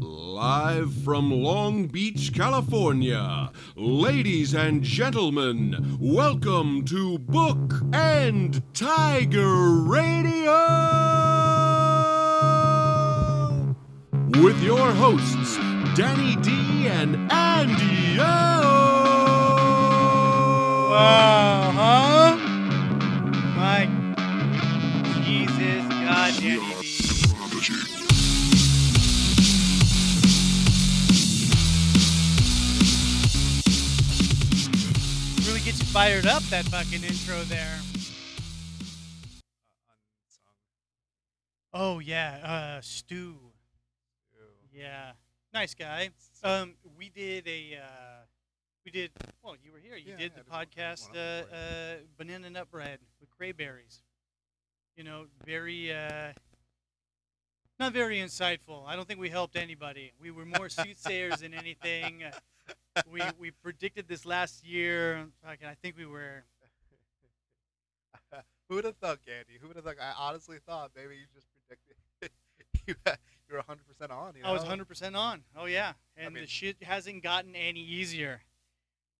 Live from Long Beach, California, ladies and gentlemen, welcome to Book and Tiger Radio! With your hosts, Danny D and Andy O! Wow, fired up, that fucking intro there. Oh, yeah, uh, Stu. Yeah. Nice guy. Um, we did a, uh, we did, well, you were here. You Yeah, did I the did one- podcast, one uh, up uh, Banana Nut Bread with crayberries. You know, very, uh, not very insightful. I don't think we helped anybody. We were more soothsayers than anything. We, we predicted this last year. I think we were, Who would have thought, Andy? Who would have thought? I honestly thought maybe you just predicted you you were 100 percent on. You know? I was 100% on. Oh, yeah. And mean- the shit hasn't gotten any easier.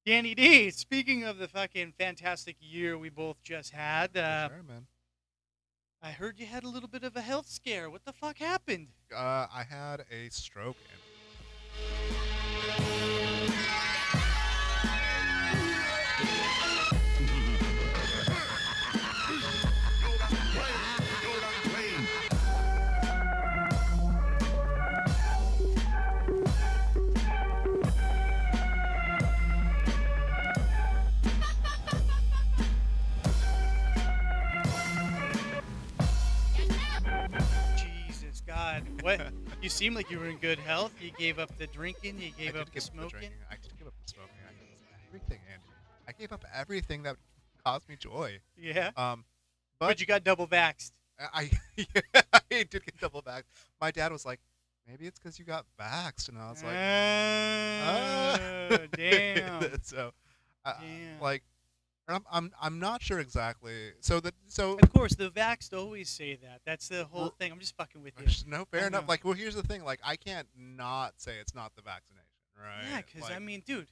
Danny D, speaking of the fucking fantastic year we both just had, uh, sure, man. I heard you had a little bit of a health scare. What the fuck happened? Uh, I had a stroke. You seem like you were in good health. You gave up the drinking, you gave up the smoking. drinking. I did give up the smoking. I gave up everything, Andy. I gave up everything that caused me joy. Yeah. Um, But, but you got double vaxxed. I I, I did get double back. My dad was like, maybe it's because you got vaxxed, and I was like, Oh, "Ah." damn. so, uh, Damn. like, I'm, I'm I'm not sure exactly. So the so Of course, the vaxxed always say that. That's the whole Well, thing. I'm just fucking with you. No fair enough. know. Like, well, here's the thing. Like, I can't not say it's not the vaccination, right? Yeah, because I mean, dude,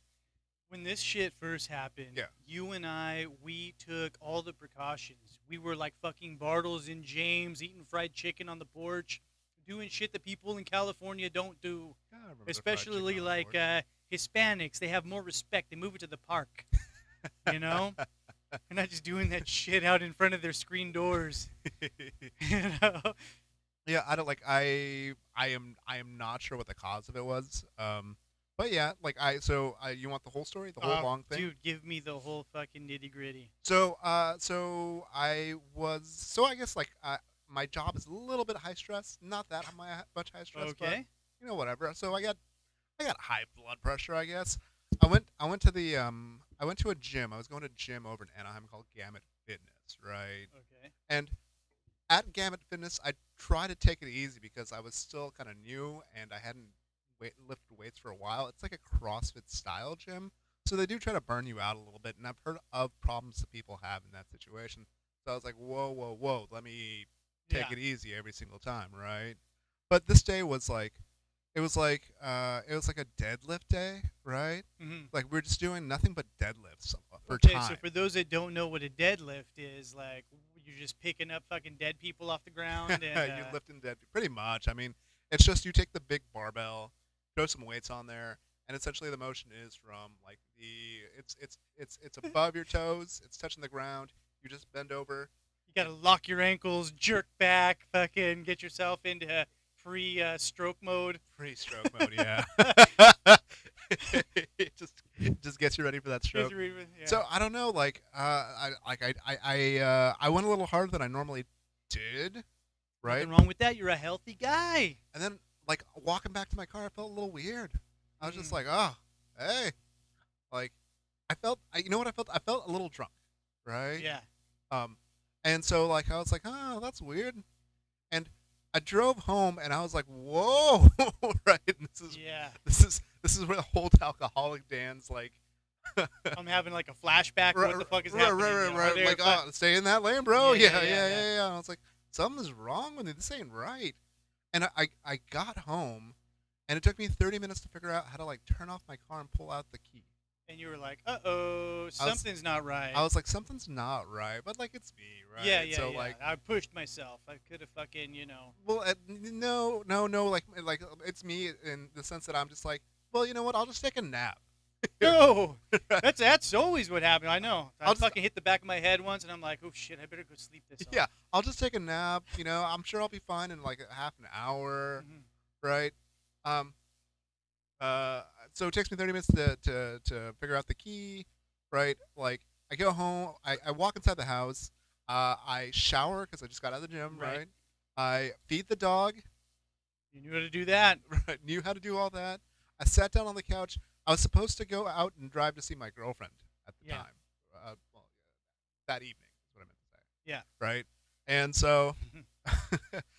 when this shit first happened, Yeah. you and I, we took all the precautions. We were like fucking Bartles and Jaymes, eating fried chicken on the porch, doing shit that people in California don't do. God, I remember the fried chicken Especially like uh, Hispanics, they have more respect. They move it to the park, you know. They're not just doing that shit out in front of their screen doors. you know? yeah, I don't like. I I am I am not sure what the cause of it was. Um, but yeah, like I so I, you want the whole story, the whole Uh, long thing. Dude, give me the whole fucking nitty gritty. So, uh, so I was, so I guess like uh, my job is a little bit high stress, not that my, much high stress, but Okay. you know whatever. So I got, I got high blood pressure, I guess. I went, I went to the, um, I went to a gym. I was going to a gym over in Anaheim called Gamut Fitness, right? Okay. And at Gamut Fitness, I try to take it easy because I was still kind of new and I hadn't weight, lifted weights for a while. It's like a CrossFit style gym, so they do try to burn you out a little bit. And I've heard of problems that people have in that situation. So I was like, whoa, whoa, whoa, let me take Yeah. it easy every single time, right? But this day was like, it was like, uh, it was like a deadlift day, right? hmm Like we are just doing nothing but deadlifts for okay, time. so for those that don't know what a deadlift is, like you're just picking up fucking dead people off the ground and you uh, lifting dead pretty much. I mean, it's just you take the big barbell, throw some weights on there, and essentially the motion is from like the it's it's it's it's above your toes, it's touching the ground. You just bend over. you gotta lock your ankles, jerk back, fucking get yourself into pre uh, stroke mode. Pre-stroke mode, yeah. it just it just gets you ready for that stroke. Yeah. So I don't know, like uh, I like I I I, uh, I went a little harder than I normally did, right? Nothing wrong with that. You're a healthy guy. And then, like walking back to my car, I felt a little weird. I was just Mm. like, oh, hey, like I felt, I, you know what I felt? I felt a little drunk, right? Yeah. Um, and so like I was like, oh, that's weird. And I drove home, and I was like, whoa, right? And this is Yeah. this is this is where the whole alcoholic Dan's like I'm having like a flashback. Right, what the fuck is right, happening? Right, right, right. Like, oh, stay in that lane, bro. Yeah, Yeah, yeah, yeah, yeah, yeah, yeah. I was like, something's wrong with me. This ain't right. And I, I, I got home, and it took me 30 minutes to figure out how to like turn off my car and pull out the key. And you were like, uh oh, something's not right. I was like, something's not right, but like it's me, right? Yeah, yeah, So yeah. like, I pushed myself. I could have fucking, you know. well, uh, no, no, no. Like, like it's me in the sense that I'm just like, well, you know what? I'll just take a nap. No, that's that's always what happened. I know. I I'll just- fucking hit the back of my head once, and I'm like, oh shit, I better go sleep this. off. Yeah, I'll just take a nap. You know, I'm sure I'll be fine in like half an hour. Mhm. right? Um, uh, so it takes me 30 minutes to, to, to figure out the key, right? Like, I go home, I, I walk inside the house, uh, I shower because I just got out of the gym, Right. right? I feed the dog, You knew how to do that. right? knew how to do all that. I sat down on the couch. I was supposed to go out and drive to see my girlfriend at the Yeah. time. Uh, well, that evening is what I meant to say. Yeah. Right? And so, like,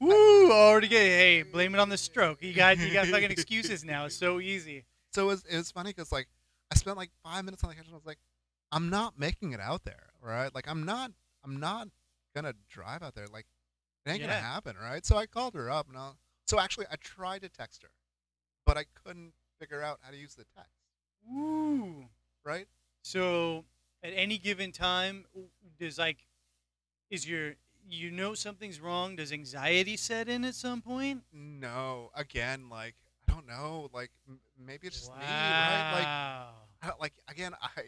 Woo! Already get hey, blame it on the stroke. You got you got fucking excuses now. It's so easy. So it was, it was funny because like I spent like five minutes on the couch and I was like, I'm not making it out there, right? Like I'm not, I'm not gonna drive out there. Like it ain't Yeah. gonna happen, right? So I called her up and I, so actually I tried to text her, but I couldn't figure out how to use the text, Woo! right? So at any given time, does like, is your you know something's wrong? Does anxiety set in at some point? No, again, like I don't know, like m- maybe it's just me, right? Like I like again, I,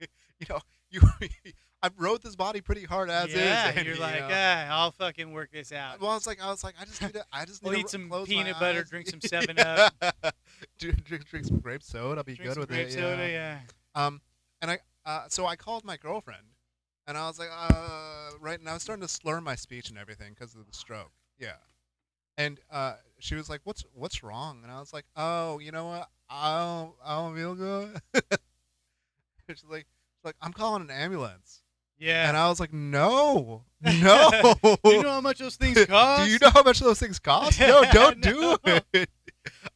you know, you, I rode this body pretty hard as yeah, is. and, you're you like, know, ah, I'll fucking work this out. Well, I was like, I was like, I just need to, I just need We'll to eat some peanut butter, eyes. drink some 7-Up. drink, drink, drink some grape soda. I'll be Drink good with grape it. soda, yeah. yeah. Um, and I, uh, so I called my girlfriend, and I was like, uh, right, and I was starting to slur my speech and everything because of the stroke. Yeah. And uh, she was like, "What's what's wrong?" And I was like, "Oh, you know what? I don't I don't feel good." she's like, she's like, "I'm calling an ambulance." Yeah. And I was like, "No, no." Do you know how much those things cost? Do you know how much those things cost? No, don't No. do it.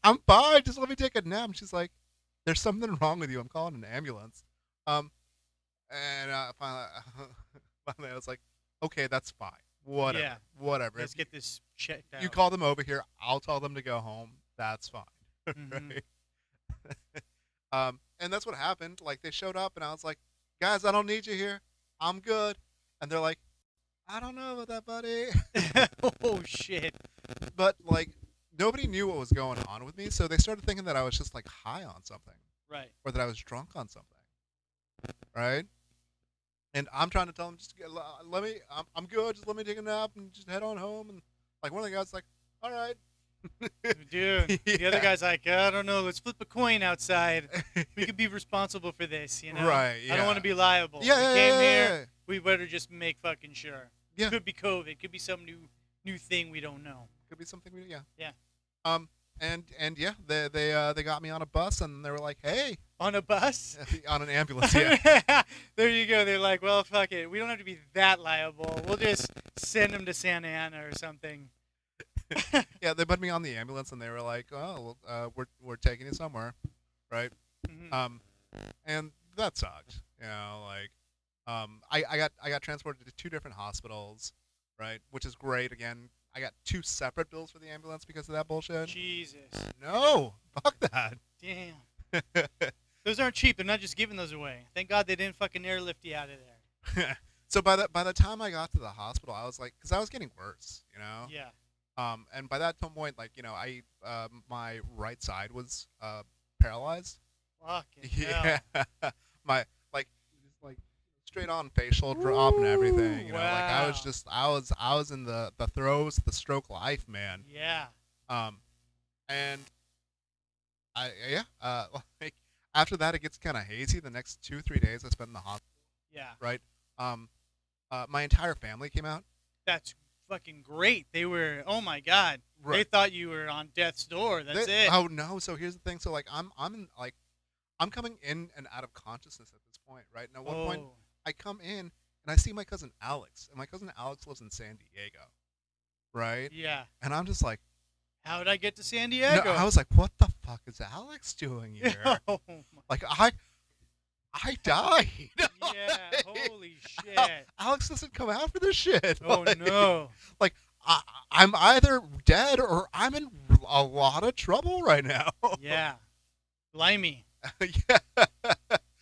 I'm fine. Just let me take a nap. And she's like, "There's something wrong with you. I'm calling an ambulance." Um, and uh, finally, finally, I was like, "Okay, that's fine. Whatever. Yeah. Whatever. Let's If get this checked out. you call them over here, I'll tell them to go home. That's fine." Mhm. Right? um, and that's what happened. Like they showed up, and I was like, "Guys, I don't need you here. I'm good." And they're like, "I don't know about that, buddy." oh shit. but like nobody knew what was going on with me, so they started thinking that I was just like high on something Right. or that I was drunk on something, right? And I'm trying to tell them just get, let me, I'm, I'm good. Just let me take a nap and just head on home. And like one of the guys like, all right, Dude, the other guy's like, I don't know. Let's flip a coin outside. We could be responsible for this, you know. Right, yeah. I don't want to be liable. yeah, we yeah, came yeah, here. yeah, We better just make fucking sure. Yeah. Could be COVID. Could be some new new thing we don't know. Could be something. We, yeah. Yeah. Um. And and yeah, they they uh they got me on a bus and they were like, hey, On a bus. on an ambulance. Yeah. there you go. They're like, well, fuck it. We don't have to be that liable. We'll just send them to Santa Ana or something. yeah. They put me on the ambulance and they were like, oh, well, uh, we're we're taking you somewhere, right? Mhm. um, and that sucked. You know, like, um, I, I got I got transported to two different hospitals, right? Which is great. Again, I got two separate bills for the ambulance because of that bullshit. Jesus. No, fuck that. Damn. Those aren't cheap. They're not just giving those away. Thank God they didn't fucking airlift you out of there. so by the by the time I got to the hospital, I was like, because I was getting worse, you know. Yeah. Um, and by that point, like, you know, I uh, my right side was uh paralyzed. Fucking Yeah, hell. my like just like straight on facial drop and everything. You know, like I was just I was I was in the the throes of the stroke life, man. Yeah. Um, and I yeah uh like after that it gets kind of hazy. The next two three days I spent in the hospital. Yeah. Right. Um, uh, my entire family came out. That's fucking great. They were. Oh my God. Right. They thought you were on death's door. That's They- it. Oh no! So here's the thing. So like I'm I'm in, like I'm coming in and out of consciousness at this point, right? At one point Oh. I come in and I see my cousin Alex, and my cousin Alex lives in San Diego, right? Yeah. And I'm just like, How did I get to San no, Diego? I was like, what the fuck is Alex doing here? oh, like I, I died. Yeah, holy shit. Alex doesn't come out for this shit. Oh Like, no. Like I, I'm either dead or I'm in a lot of trouble right now. Yeah. Blimey. yeah.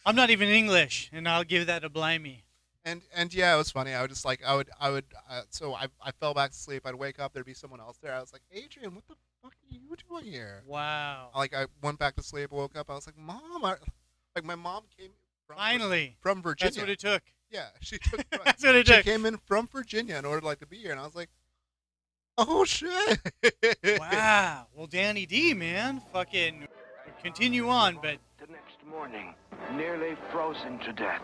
I'm not even English, and I'll give that a blimey. And and yeah, it was funny. I would just like I would I would uh, so I I fell back to sleep. I'd wake up. There'd be someone else there. I was like, Adrian, what the fuck are you doing here? Wow. Like I went back to sleep. Woke up. I was like, Mom, I, like my mom came from Finally. from Virginia. That's what it took. yeah, she took. That's what it she took. came in from Virginia in order like to be here, and I was like, oh shit. Wow. Well, Danny D, man, fucking continue on, but morning, nearly frozen to death.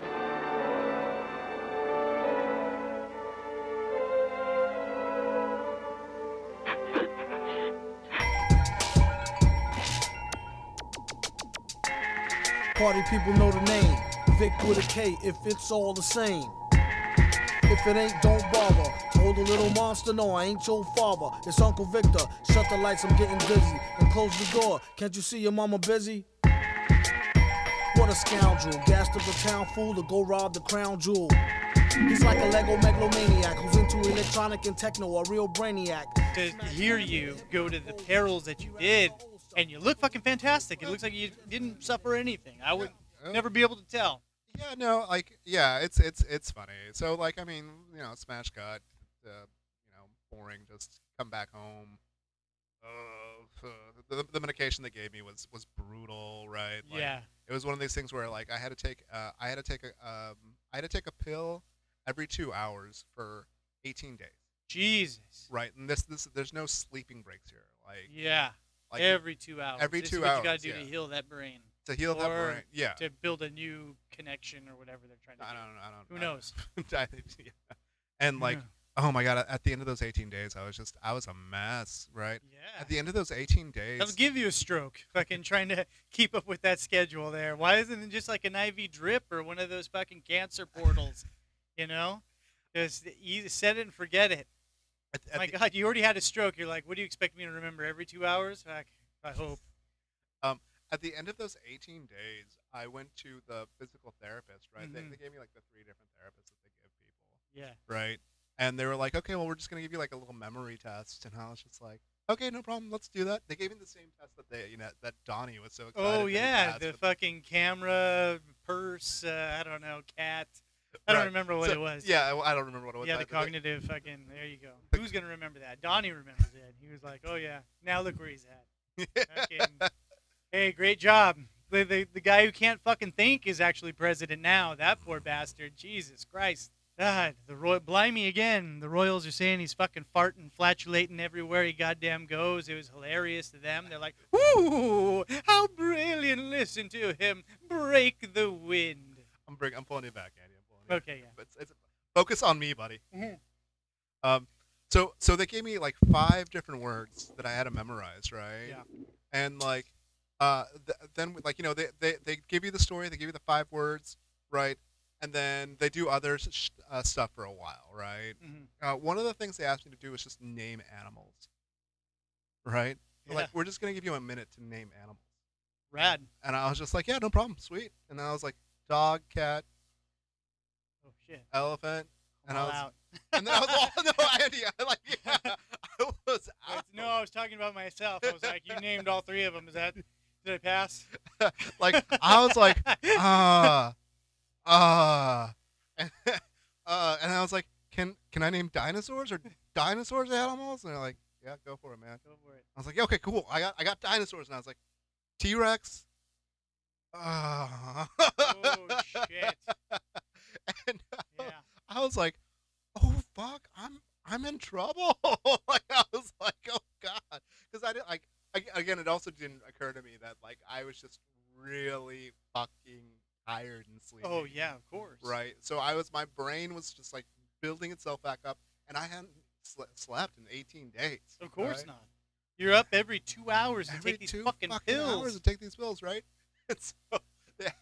Party people know the name. Vic with a K if it's all the same. If it ain't, don't bother. Told the little monster, no, I ain't your father. It's Uncle Victor. Shut the lights, I'm getting dizzy. And close the door. Can't you see your mama busy? What a scoundrel. Gassed up the town fool to go rob the crown jewel. He's like a Lego megalomaniac who's into electronic and techno, a real brainiac. to hear you go to the perils that you did, and you look fucking fantastic. It looks like you didn't suffer anything. I would Yeah. never be able to tell. Yeah, no, like yeah, it's it's it's funny. So like I mean, you know, smash cut, uh, you know, boring. Just come back home. Uh, the, the medication they gave me was was brutal, right? Like, yeah. It was one of these things where like I had to take uh, I had to take a um, I had to take a pill every two hours for 18 days, Jesus. right? And this this there's no sleeping breaks here, like Yeah. like every two hours. every This two what you gotta do yeah. to heal that brain, to heal that brain. Yeah, to build a new connection or whatever they're trying to I do. don't I don't know. Who I- knows? I yeah. And like Yeah. Oh my god at the end of those 18 days i was just i was a mess right Yeah. at the end of those 18 days That'll give you a stroke. Fucking trying to keep up with that schedule there. Why isn't it just like an IV drip or one of those fucking cancer portals? You know, just you set it and forget it. at, at My the, God, you already had a stroke. You're like, what do you expect me to remember every two hours? Fuck, I hope. at the end of those 18 days i went to the physical therapist right they, Mhm. they gave me like the three different therapists that they give people Yeah. right and they were like okay well we're just going to give you like a little memory test and i was just like okay no problem let's do that they gave me the same test that they you know that donnie was so excited Oh yeah, the fucking camera, purse. Uh, I don't know, cat. I don't Right. remember what So- it was. yeah I- don't remember what it was Yeah, the they- cognitive fucking. There you go. The- Who's gonna remember that? Donnie remembers it. He was like, "Oh yeah, now look where he's at." Hey, great job. The, the the guy who can't fucking think is actually president now. That poor bastard. Jesus Christ. God, the Roy Blimey again. The Royals are saying he's fucking farting, flatulating everywhere he goddamn goes. It was hilarious to them. They're like, "Ooh, how brilliant! Listen to him break the wind." i'm bring, i'm pulling it back andy i'm pulling you back. Okay, yeah. but it's, it's, focus on me buddy Mhm. Um, so so they gave me like five different words that I had to memorize, right? Yeah. And like, uh, th- then like you know they, they they give you the story, they give you the five words, right? And then they do other sh- uh, stuff for a while, right? Mhm. Uh, one of the things they asked me to do was just name animals, right? Yeah. Like we're just gonna give you a minute to name animals, Rad. and I was just like, yeah, no problem, sweet. And then I was like, dog, cat, Oh shit. elephant, and I was, out. and then I was all no, Andy, I like yeah, I was out. no, I was talking about myself. I was like, you named all three of them. Is that did I pass? like I was like, ah, ah, and, uh, and I was like, can can I name dinosaurs or dinosaurs animals? And they're like, yeah, go for it, man. Go for it. I was like, yeah, okay, cool. I got I got dinosaurs, and I was like, T Rex. Ah. Oh shit. and uh, Yeah. I was like, oh fuck, I'm I'm in trouble. like I was like, oh god, because I didn't like. I, again, it also didn't occur to me that like I was just really fucking tired and sleepy. Oh yeah, of course. Right. So I was, my brain was just like building itself back up, and I hadn't sle- slept in 18 days. Of course right? not. You're up every two hours to Every take these two fucking, hours pills. to take these pills, right? And so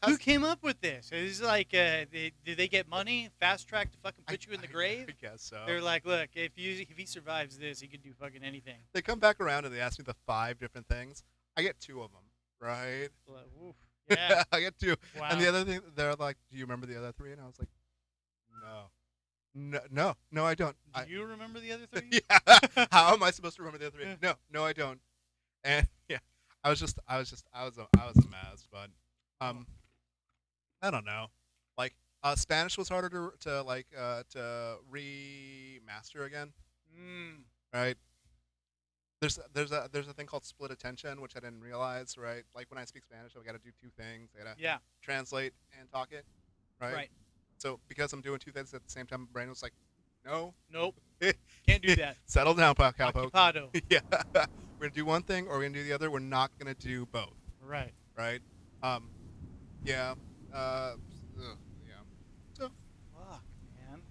Who came up with this? Is like, uh, they, did they get money, fast track to fucking I- put you in the I- grave? I guess so. They're like, look, if you if he survives this, he could do fucking anything. they come back around and they ask me the five different things. I get two of them, right? Oof. Yeah. I get two. Wow. And the other thing, they're like, "Do you remember the other three? And I was like, "No, no, no, no, I don't." Do I, you remember the other three? yeah. How am I supposed to remember the other three? No, no, I don't. And yeah, I was just, I was just, I was, a, I was a mess. But um, I don't know. Like, uh, Spanish was harder to, to like, uh, to remaster again, Mm. right? There's, there's a, there's a thing called split attention, which I didn't realize, right? Like when I speak Spanish, I got to do two things. I got to Yeah. translate and talk it, right? Right. So because I'm doing two things at the same time, my brain was like, no, Nope. Can't do that. settle down, pal- cowpoke. Occupado. yeah, we're gonna do one thing or we're gonna do the other. We're not gonna do both, Right. right? Um, yeah, uh, ugh, yeah. So Fuck, man.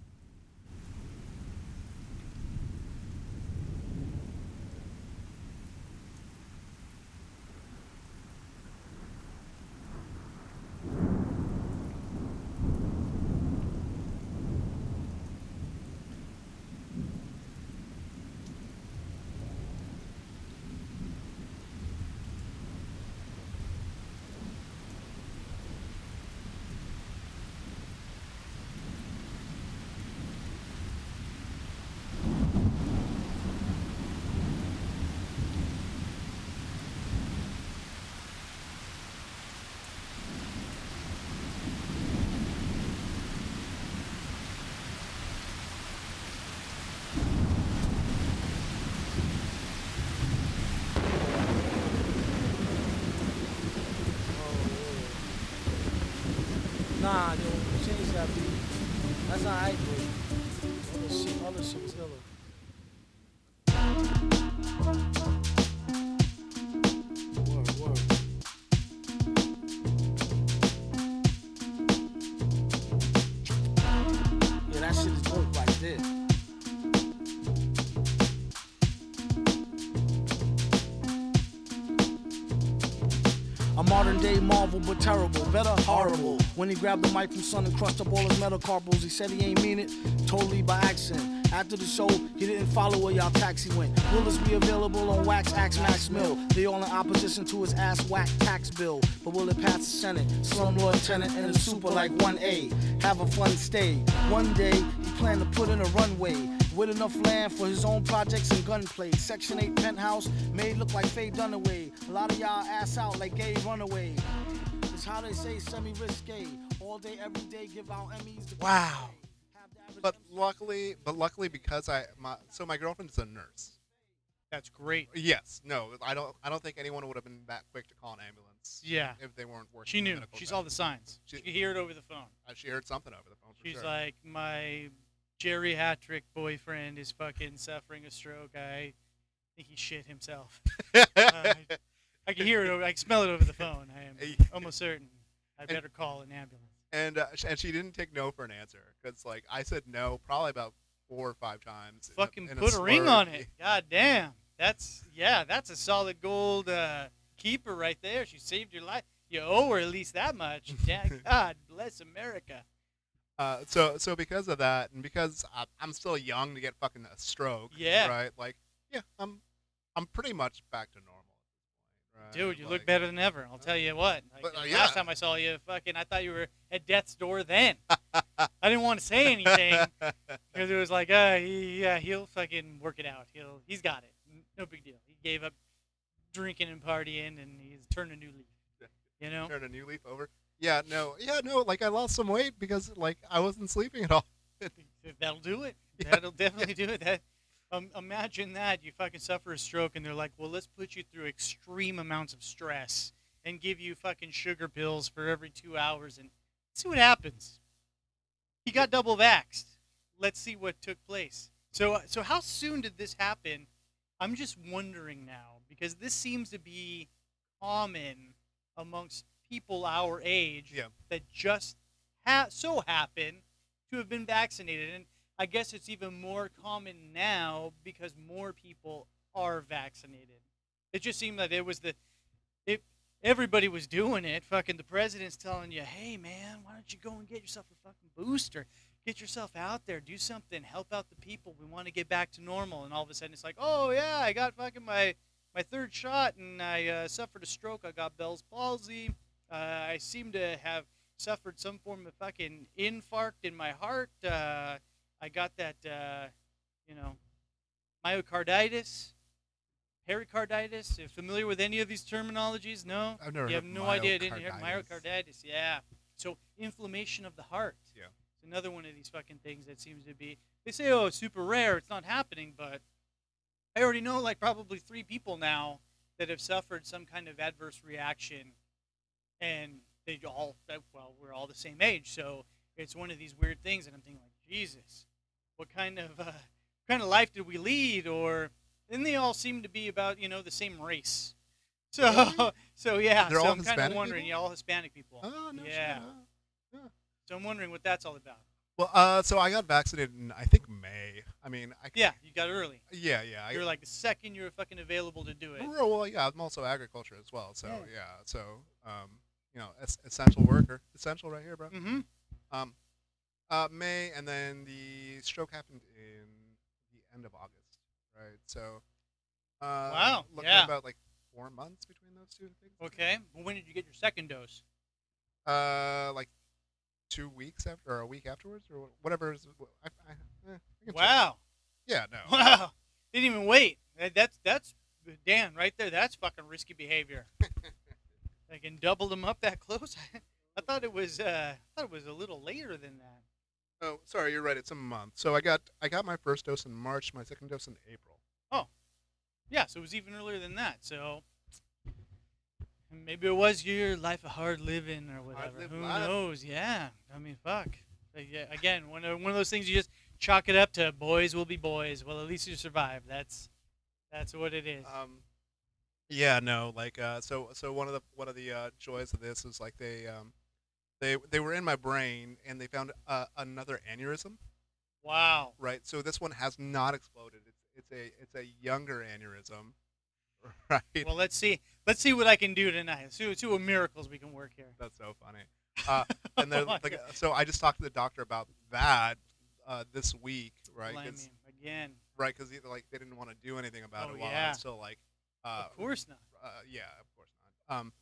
Nah, yo, change that beat. Right, modern day marvel, but terrible. Better horrible. When he grabbed the mic from Sun and crushed up all his metacarpals, he said he ain't mean it, totally by accident. After the show, he didn't follow where y'all taxi went. Will this be available on Wax Axe Max Mill? They all in opposition to his ass whack tax bill. But will it pass the Senate? Slumlord tenant and a super like 1A. Have a fun stay. One day, he planned to put in a runway. With enough land for his own projects and gunplay. Section 8 penthouse made look like Faye Dunaway. A lot of y'all ass out like gay runaway. It's how they say semi risque. All day, every day, give out Emmys. to- Wow. Have the average but luckily, but luckily because I my so my girlfriend is a nurse. That's great. Yes, no, I don't I don't think anyone would have been that quick to call an ambulance. Yeah. if they weren't working. She knew. She setting. saw the signs. She- She could hear it over the phone. Uh, She heard something over the phone. For She's sure. like, my geriatric boyfriend is fucking suffering a stroke. I think he shit himself. Uh, I can hear it. Over, I can smell it over the phone. I am almost certain. I better call an ambulance. and uh, and she didn't take no for an answer because like I said no probably about four or five times. in a- Fucking in put a ring on it. God damn. That's yeah. That's a solid gold uh, keeper right there. She saved your life. You owe her at least that much. Yeah. God bless America. Uh, so so because of that, and because I, I'm still young to get fucking a stroke. Yeah. Right. Like yeah, I'm I'm pretty much back to normal at this point. Right? Dude, you look better than ever. I'll tell you what. Like, But, uh, yeah. Last time I saw you, fucking, I thought you were at death's door. Then I didn't want to say anything because it was like, uh, he, yeah, he'll fucking work it out. He'll, he's got it. No big deal. He gave up drinking and partying, and he's turned a new leaf. You know? Turn a new leaf over. Yeah. No. Yeah. No. Like I lost some weight because like I wasn't sleeping at all. That'll do it. Yeah. That'll definitely do it. That. Um, imagine that you fucking suffer a stroke and they're like, well, let's put you through extreme amounts of stress and give you fucking sugar pills for every two hours and see what happens. He got double vaxxed. Let's see what took place. So, so how soon did this happen? I'm just wondering now because this seems to be common amongst people our age Yeah. that just ha- so happen to have been vaccinated. And I guess it's even more common now because more people are vaccinated. It just seemed that it was the it everybody was doing it. Fucking the president's telling you, "Hey man, why don't you go and get yourself a fucking booster? Get yourself out there, do something, help out the people. We want to get back to normal." And all of a sudden, it's like, "Oh yeah, I got fucking my my third shot, and I uh, suffered a stroke. I got Bell's palsy. Uh, I seem to have suffered some form of fucking infarct in my heart. Uh, I got that, uh, you know, myocarditis, pericarditis. You familiar with any of these terminologies? No. I've never You have no idea. I didn't hear myocarditis. myocarditis. Yeah. So inflammation of the heart. Yeah. It's another one of these fucking things that seems to be. They say, oh, it's super rare. It's not happening, but I already know like probably three people now that have suffered some kind of adverse reaction, and they all said, well, we're all the same age, so it's one of these weird things, and I'm thinking like, Jesus, what kind of uh, kind of life did we lead? Or then they all seem to be about you know the same race. So so yeah, They're so all I'm kind of wondering, people? yeah, all Hispanic people. Oh no. shit, yeah. So I'm wondering what that's all about. Well, uh, so I got vaccinated in I think May. I mean, I Yeah, you got early. yeah, yeah. You're like the second you're fucking available to do it. Well, well, yeah, I'm also agriculture as well. So Yeah. yeah, so um, you know, es- essential worker, essential right here, bro. Mm-hmm. Um, uh, May, and then the stroke happened in the end of August, right? So, uh, Wow, looking yeah. at about like four months between those two things. Okay. Well, when did you get your second dose? Uh, like two weeks after, or a week afterwards, or whatever. Is, I, I, eh, I check. Wow. Yeah, no. Wow. Didn't even wait. That's that's Dan right there. That's fucking risky behavior. I can double them up that close. I thought it was uh, I thought it was a little later than that. Oh, sorry, you're right. It's a month. So I got I got my first dose in March, my second dose in April. Oh, yeah, so it was even earlier than that. So maybe it was your life of hard living or whatever. Who life. knows? Yeah. I mean, fuck. Yeah, Again, one of one of those things you just chalk it up to boys will be boys. Well, at least you survived. That's that's what it is. Um, yeah, no, like uh, so so one of the one of the uh, joys of this is like they um, they they were in my brain and they found uh, another aneurysm, wow. right? So this one has not exploded. It's it's a it's a younger aneurysm, right? Well, let's see. Let's see what I can do tonight. See, see what miracles we can work here. That's so funny. Uh, and then Oh so I just talked to the doctor about that uh, this week, right? 'Cause- again. right, because like they didn't want to do anything about Oh, it while I was still like, uh, of course not. uh, yeah, of course not. Um,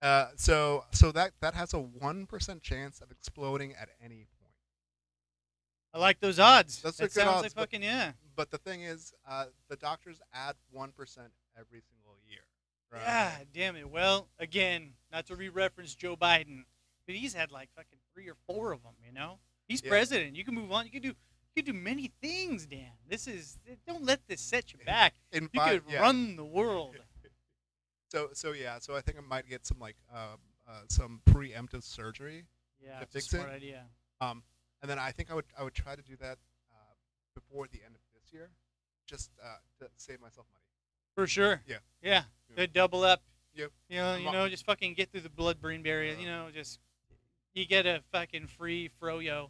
uh, so so that that has a one percent chance of exploding at any point. I like those odds. Those that sounds odds, like but- fucking yeah. But the thing is, uh, the doctors add one percent every single year. Right? Yeah, damn it. Well, again, not to re-reference Joe Biden, but he's had like fucking three or four of them. You know, he's Yeah. president. You can move on. You can do. You do many things, Dan. This is. Don't let this set you back. In You five, could yeah. run the world. So so yeah. So I think I might get some like um, uh, some preemptive surgery. Yeah, To fix it? smart idea. Um, and then I think I would I would try to do that uh, before the end of this year, just uh, to save myself money. For sure. Yeah. Yeah. Yeah. Good double up. Yep. You know, you know, just fucking get through the blood-brain barrier. You know, just you get a fucking free froyo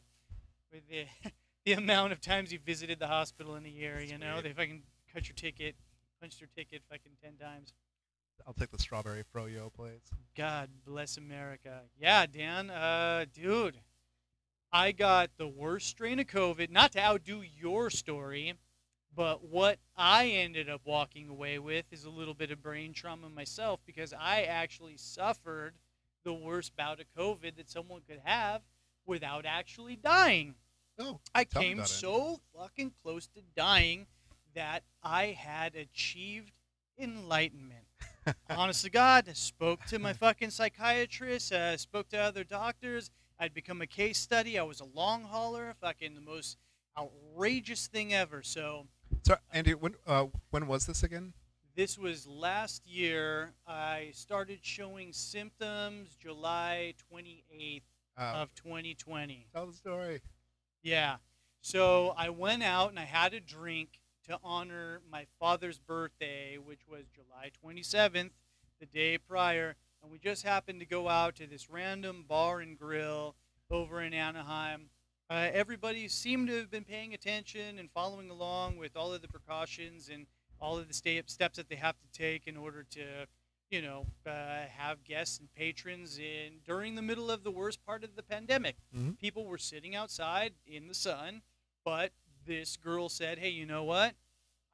with the the amount of times you visited the hospital in a year. You know, Sweet. they fucking cut your ticket, punched your ticket fucking ten times. I'll take the strawberry froyo, please. God bless America. Yeah, Dan. Uh, dude, I got the worst strain of COVID. Not to outdo your story, but what I ended up walking away with is a little bit of brain trauma myself because I actually suffered the worst bout of COVID that someone could have without actually dying. Oh, I came so fucking close to dying that I had achieved enlightenment. Honest to God, I spoke to my fucking psychiatrist, uh, spoke to other doctors. I'd become a case study. I was a long hauler, fucking the most outrageous thing ever. So so Andy, when uh, when was this again? this was last year. I started showing symptoms July 28th Uh, of 2020. tell the story. Yeah. So I went out and I had a drink to honor my father's birthday, which was July 27th, the day prior. And we just happened to go out to this random bar and grill over in Anaheim. Uh, everybody seemed to have been paying attention and following along with all of the precautions and all of the steps that they have to take in order to, you know, uh, have guests and patrons in during the middle of the worst part of the pandemic people were sitting outside in the sun, but this girl said, "Hey, you know what?"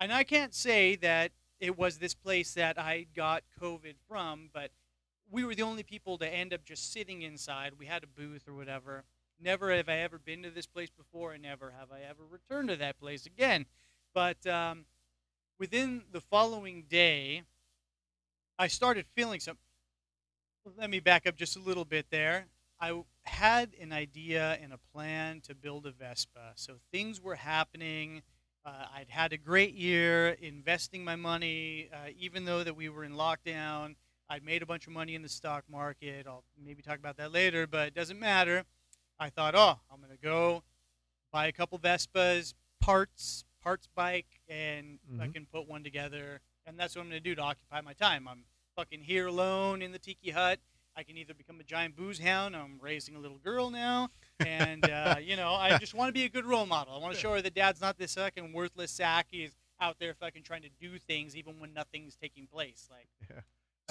And I can't say that it was this place that I got COVID from, but we were the only people to end up just sitting inside. We had a booth or whatever. Never have I ever been to this place before, and never have I ever returned to that place again. But um, within the following day, I started feeling some. Let me back up just a little bit there. I had an idea and a plan to build a Vespa. So things were happening. Uh, I'd had a great year investing my money, uh, even though that we were in lockdown. I'd made a bunch of money in the stock market. I'll maybe talk about that later, but it doesn't matter. I thought, oh, I'm gonna go buy a couple Vespas, parts, parts bike, and I Mhm. can put one together. And that's what I'm gonna do to occupy my time. I'm fucking here alone in the tiki hut. I can either become a giant booze hound. I'm raising a little girl now, and uh, you know, I just want to be a good role model. I want to show her that dad's not this fucking worthless sack. He's out there fucking trying to do things even when nothing's taking place. Like, Yeah.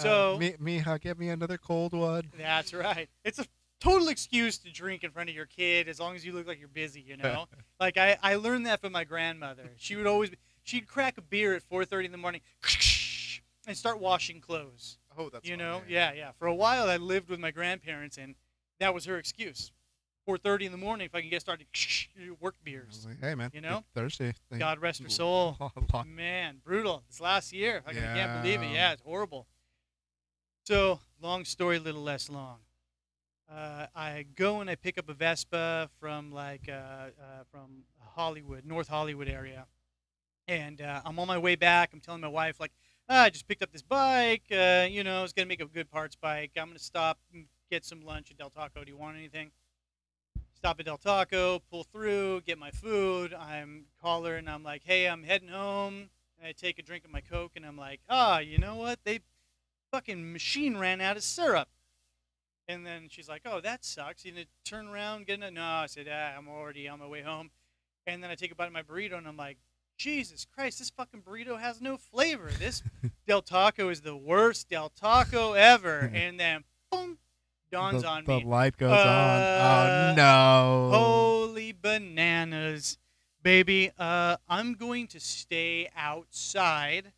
so uh, Mi- Mija, get me another cold one. that's right. It's a total excuse to drink in front of your kid as long as you look like you're busy, you know? like I, I learned that from my grandmother. She would always she'd crack a beer at 4:30 in the morning and start washing clothes. Oh, that's you fun, know? Yeah, yeah. For a while I lived with my grandparents and that was her excuse. 4:30 in the morning if I can get started work beers. like, hey man, You know? Thursday. Thank- God rest her soul. Man, brutal. This last year, I can't believe it. Yeah. Yeah, it's horrible. So, long story, little less long. Uh, I go and I pick up a Vespa from like uh, uh, from Hollywood, North Hollywood area, and uh, I'm on my way back. I'm telling my wife like, ah, I just picked up this bike. Uh, you know, it's gonna make a good parts bike. I'm gonna stop and get some lunch at Del Taco. Do you want anything? Stop at Del Taco, pull through, get my food. I'm call her and I'm like, hey, I'm heading home. I take a drink of my Coke and I'm like, ah, you know what? They fucking machine ran out of syrup. And then she's like, oh, that sucks. You need to turn around, get it? No, I said, ah, I'm already on my way home. And then I take a bite of my burrito and I'm like, Jesus Christ, this fucking burrito has no flavor. This Del Taco is the worst Del Taco ever. and then, boom, dawns the, on the me. light goes Uh, on. Oh no! Holy bananas, baby. Uh, I'm going to stay outside.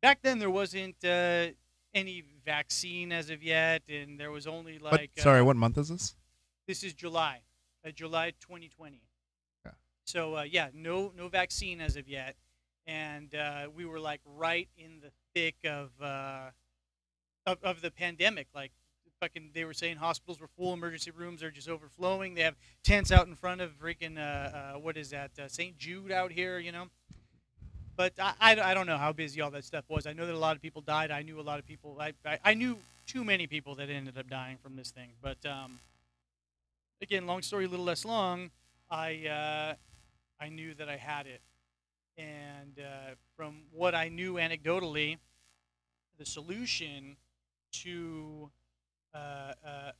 Back then, there wasn't uh, any vaccine as of yet, and there was only like. uh, sorry, what month is this? this is July, uh, July 2020. So uh, yeah, no no vaccine as of yet, and uh, we were like right in the thick of uh, of, of the pandemic. Like fucking, they were saying hospitals were full, emergency rooms are just overflowing. They have tents out in front of freaking uh, uh, what is that uh, St. Jude out here, you know. But I, I, I don't know how busy all that stuff was. I know that a lot of people died. I knew a lot of people. I, I, I knew too many people that ended up dying from this thing. But um, again, long story, a little less long. I I knew that I had it, and uh, from what I knew anecdotally, the solution to uh, uh, uh,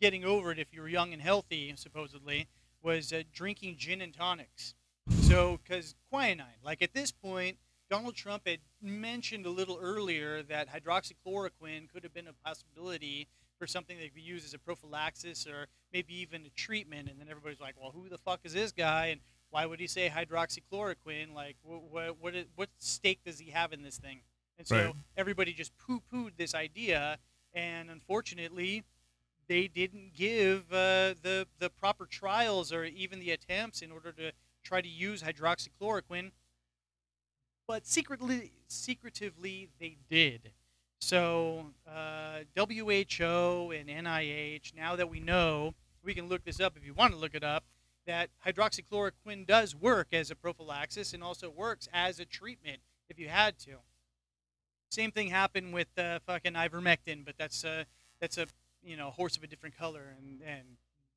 getting over it, if you were young and healthy, supposedly, was uh, drinking gin and tonics. So, because quinine, like at this point, Donald Trump had mentioned a little earlier that hydroxychloroquine could have been a possibility for something that could be used as a prophylaxis or maybe even a treatment. And then everybody's like, well, who the fuck is this guy? And why would he say hydroxychloroquine? Like, what, what, what, is, what stake does he have in this thing? And so Right. everybody just poo pooed this idea. And unfortunately, they didn't give uh, the, the proper trials or even the attempts in order to try to use hydroxychloroquine. But secretly, secretively, they did. So uh, WHO and NIH, now that we know, we can look this up if you want to look it up, that hydroxychloroquine does work as a prophylaxis and also works as a treatment if you had to. Same thing happened with uh, fucking ivermectin, but that's a that's a you know horse of a different color, and and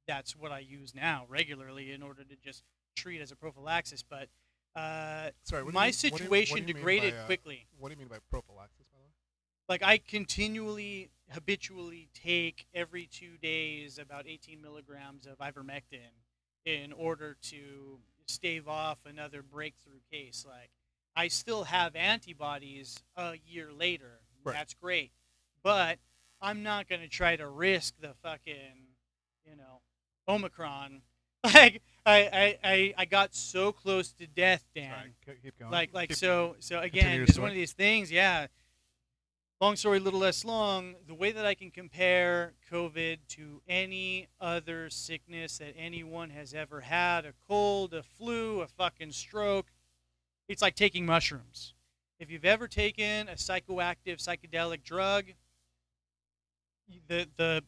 that's what I use now regularly in order to just treat as a prophylaxis. But uh, Sorry, what do you my mean- what do you- what situation do you degraded by, uh, quickly. What do you mean by prophylaxis, by the way? Like I continually, habitually take every two days about 18 milligrams of ivermectin in order to stave off another breakthrough case. Like I still have antibodies a year later. Right. That's great, but I'm not gonna try to risk the fucking, you know, Omicron. Like I, I, I, got so close to death, Dan keep going. like like Keep- so so again it's one of these things yeah long story, little less long. The way that I can compare COVID to any other sickness that anyone has ever had a cold, a flu, a fucking stroke it's like taking mushrooms. If you've ever taken a psychoactive psychedelic drug, the the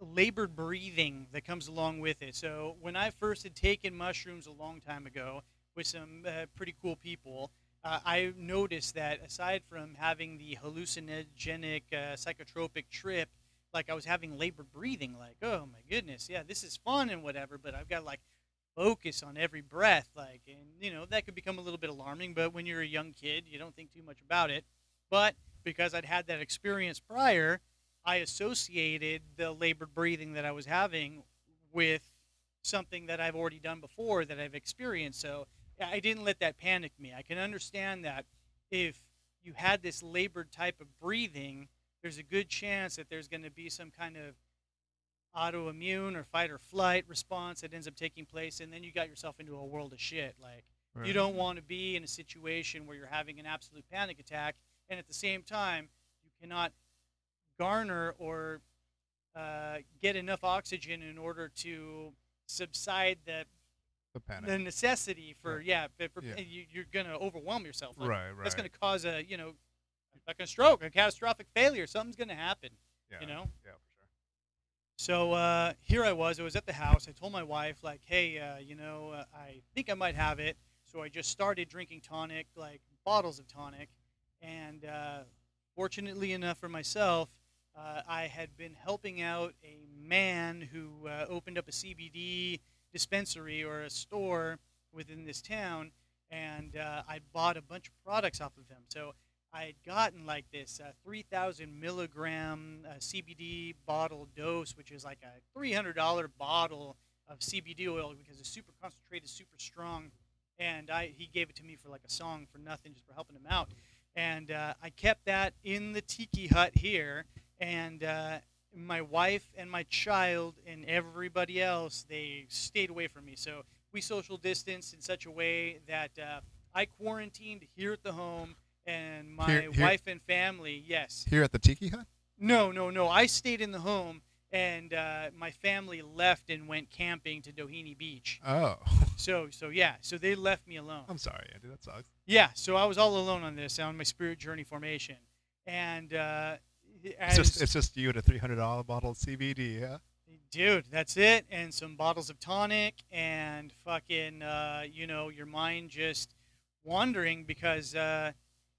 labored breathing that comes along with it. So when I first had taken mushrooms a long time ago with some uh, pretty cool people, uh, I noticed that aside from having the hallucinogenic uh, psychotropic trip, like I was having labored breathing. Like, oh my goodness, yeah, this is fun and whatever. But I've got like focus on every breath like and you know that could become a little bit alarming but when you're a young kid you don't think too much about it but because i'd had that experience prior i associated the labored breathing that i was having with something that i've already done before that i've experienced so i didn't let that panic me. I can understand that if you had this labored type of breathing there's a good chance that there's going to be some kind of autoimmune or fight or flight response that ends up taking place and then you got yourself into a world of shit. Like you don't want to be in a situation where you're having an absolute panic attack and at the same time you cannot garner or uh, get enough oxygen in order to subside the The panic. the necessity for yeah, for, for- Yeah. You, you're gonna overwhelm yourself like, right, right. that's going to cause a you know like a stroke a catastrophic failure something's going to happen yeah, you know? Yeah, for sure. So uh, here I was. I was at the house. I told my wife, like, hey, uh, you know, uh, I think I might have it. So I just started drinking tonic, like bottles of tonic. And uh, fortunately enough for myself, uh, I had been helping out a man who uh, opened up a CBD dispensary or a store within this town. And uh, I bought a bunch of products off of him. So I had gotten like this uh, 3,000 milligram uh, CBD bottle dose, which is like a $300 bottle of CBD oil because it's super concentrated, super strong. And I, he gave it to me for like a song for nothing, just for helping him out. And uh, I kept that in the tiki hut here. And uh, my wife and my child and everybody else, they stayed away from me. So we social distanced in such a way that uh, I quarantined here at the home and my Here- here- wife and family, yes. Here at the Tiki Hut? No, no, no. I stayed in the home, and uh, my family left and went camping to Doheny Beach. Oh. So, so yeah, so they left me alone. I'm sorry, Andy. That sucks. Yeah, so I was all alone on this, on my spirit journey formation, and uh, It's just it's just you and a three hundred dollar bottle of CBD. Yeah. dude, that's it, and some bottles of tonic, and fucking, uh, you know, your mind just wandering because, uh,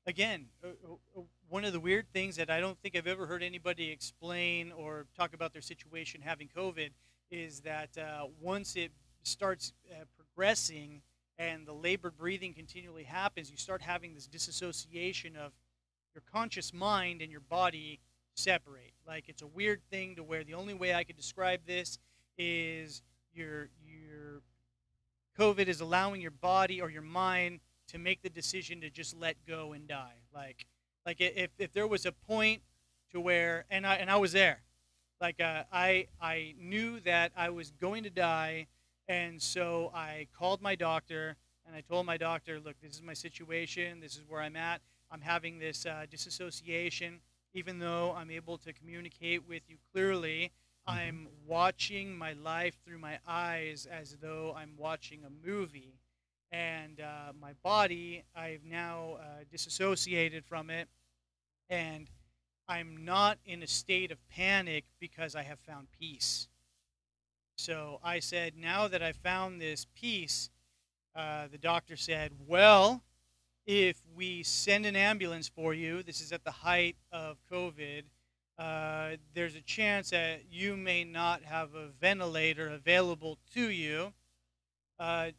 again, uh, uh, one of the weird things that I don't think I've ever heard anybody explain or talk about their situation having COVID is that uh, once it starts uh, progressing and the labored breathing continually happens, you start having this disassociation of your conscious mind and your body separate. Like it's a weird thing to where the only way I could describe this is your your COVID is allowing your body or your mind to make the decision to just let go and die. Like like if, if there was a point to where and I and I was there. Like uh, I I knew that I was going to die and so I called my doctor and I told my doctor, look, this is my situation. This is where I'm at. I'm having this uh, disassociation. Even though I'm able to communicate with you clearly, I'm watching my life through my eyes as though I'm watching a movie. And uh, my body, I've now uh, disassociated from it. And I'm not in a state of panic because I have found peace. So I said, now that I've found this peace, uh, the doctor said, well, if we send an ambulance for you, this is at the height of COVID, uh, there's a chance that you may not have a ventilator available to you uh,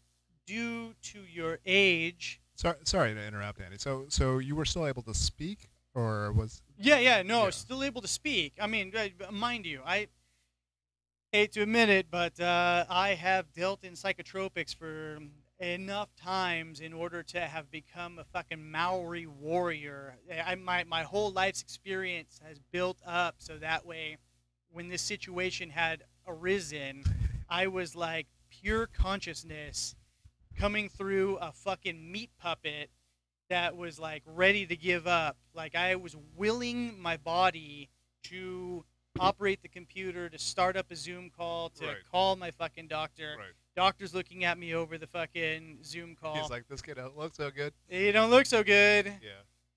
due to your age. Sorry, sorry to interrupt, Andy. So so you were still able to speak, or was Yeah, yeah, no, Yeah. still able to speak. I mean, uh, mind you, I hate to admit it, but uh, I have dealt in psychotropics for enough times in order to have become a fucking Maori warrior. I, my, my whole life's experience has built up so that way when this situation had arisen, I was like pure consciousness coming through a fucking meat puppet that was like ready to give up. Like I was willing my body to operate the computer, to start up a Zoom call, to Right. call my fucking doctor. Right. Doctor's looking at me over the fucking Zoom call. He's like, this kid don't look so good. you don't look so good. Yeah.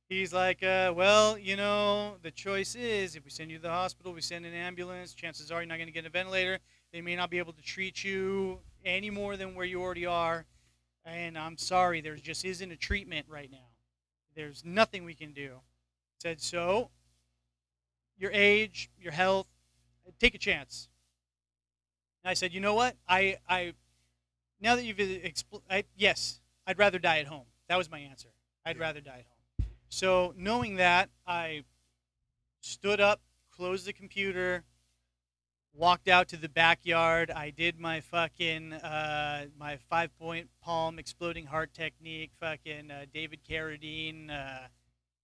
He's like, uh, well, you know, the choice is if we send you to the hospital, we send an ambulance. Chances are you're not going to get a ventilator. They may not be able to treat you any more than where you already are. And I'm sorry, there just isn't a treatment right now. There's nothing we can do. Said so. Your age, your health, take a chance. And I said, you know what? I, I, now that you've expl- I, yes, I'd rather die at home. That was my answer. I'd rather die at home. So knowing that, I stood up, closed the computer, walked out to the backyard. I did my fucking uh, my five point palm exploding heart technique. Fucking uh, David Carradine. Uh,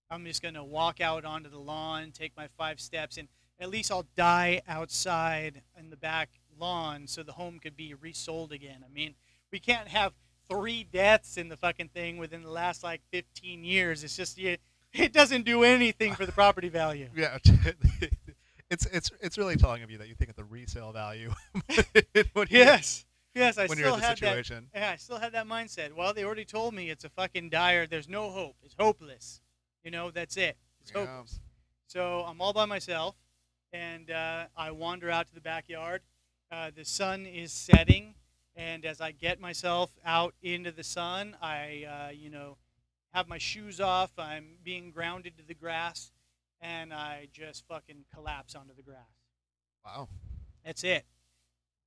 I'm just gonna walk out onto the lawn, take my five steps, and at least I'll die outside in the back lawn, so the home could be resold again. I mean, we can't have three deaths in the fucking thing within the last like 15 years. It's just it, it doesn't do anything for the property value. Yeah. it's it's it's really telling of you that you think of the resale value. Yes, yes, I when still you're in the had that. Yeah, I still had that mindset. Well, they already told me it's a fucking dire. There's no hope. It's hopeless. You know, that's it. It's Yeah. hopeless. So I'm all by myself, and uh, I wander out to the backyard. Uh, the sun is setting, and as I get myself out into the sun, I, uh, you know, have my shoes off. I'm being grounded to the grass, and I just fucking collapse onto the grass. Wow. That's it.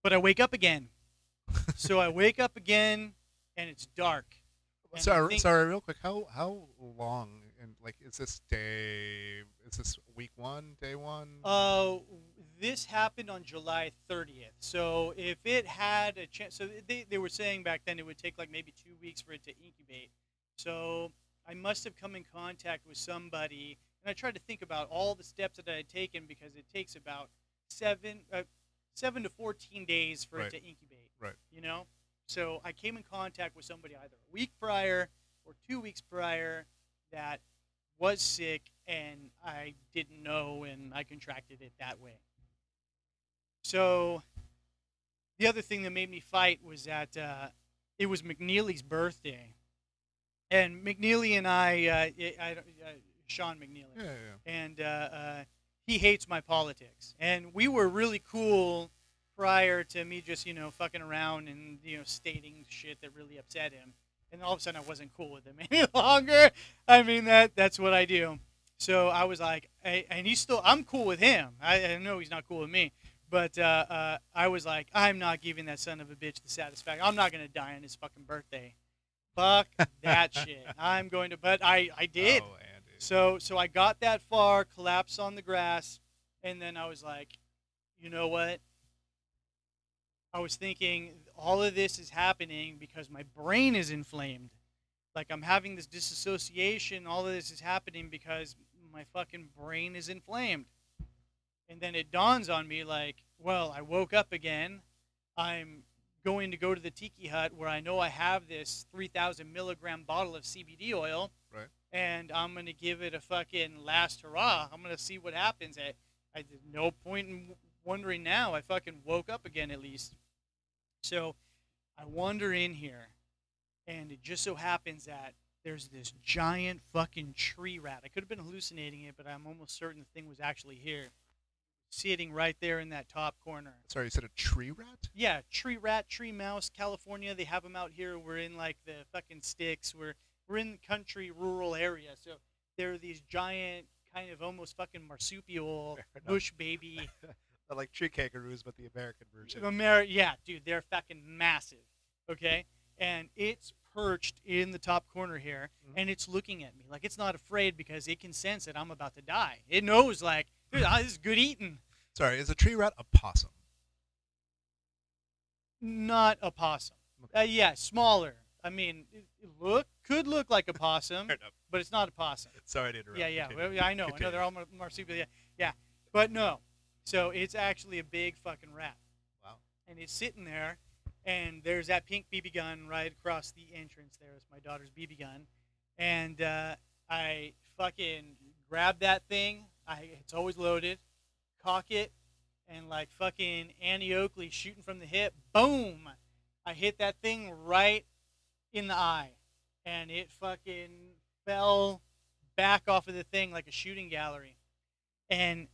But I wake up again. so I wake up again, and it's dark. And Sorry, think- sorry, real quick. How how long and like is this day? Is this week one, day one? Uh, this happened on July 30th. So if it had a chance, so they, they were saying back then it would take like maybe two weeks for it to incubate. So I must have come in contact with somebody, and I tried to think about all the steps that I had taken because it takes about seven, uh, seven to 14 days for Right. it to incubate. Right. You know, so I came in contact with somebody either a week prior or two weeks prior that was sick and I didn't know and I contracted it that way. So the other thing that made me fight was that uh, it was McNeely's birthday. And McNeely and I, uh, I, I uh, Sean McNeely, yeah, yeah. and uh, uh, he hates my politics. And we were really cool prior to me just you know fucking around and you know stating shit that really upset him. And all of a sudden, I wasn't cool with him any longer. I mean that that's what I do. So I was like, I, and he's still. I'm cool with him. I, I know he's not cool with me. But uh, uh, I was like, I'm not giving that son of a bitch the satisfaction. I'm not gonna die on his fucking birthday. Fuck that shit. I'm going to. But I I did. Oh, So so I got that far, collapsed on the grass, and then I was like, you know what? I was thinking all of this is happening because my brain is inflamed. Like I'm having this disassociation, all of this is happening because my fucking brain is inflamed. And then it dawns on me like, well, I woke up again. I'm going to go to the tiki hut where I know I have this 3,000 milligram bottle of CBD oil Right. and I'm gonna give it a fucking last hurrah. I'm gonna see what happens. I, I there's no point in wondering now. I fucking woke up again at least. So I wander in here, and it just so happens that there's this giant fucking tree rat. I could have been hallucinating it, but I'm almost certain the thing was actually here, sitting right there in that top corner. Sorry, you said a tree rat? Yeah, tree rat, tree mouse, California. They have them out here. We're in like the fucking sticks. We're we're in the country, rural area. So there are these giant, kind of almost fucking marsupial bush baby. Like tree kangaroos, but the American version. Ameri- yeah, dude, they're fucking massive. Okay, and it's perched in the top corner here, Mhm. and it's looking at me like it's not afraid because it can sense that I'm about to die. It knows like, dude, this is good eating. Sorry, is a tree rat a possum? Not a possum. Uh, yeah, smaller. I mean, it, it look could look like a possum, but it's not a possum. Sorry to interrupt. Yeah, yeah. Continue. Well, yeah, I know. I know they're all marsupial. Yeah, yeah. But no. So it's actually a big fucking rat. Wow. And it's sitting there, and there's that pink BB gun right across the entrance. There is my daughter's BB gun, and uh, I fucking grab that thing. I it's always loaded, cock it, and like fucking Annie Oakley shooting from the hip, boom! I hit that thing right in the eye, and it fucking fell back off of the thing like a shooting gallery, and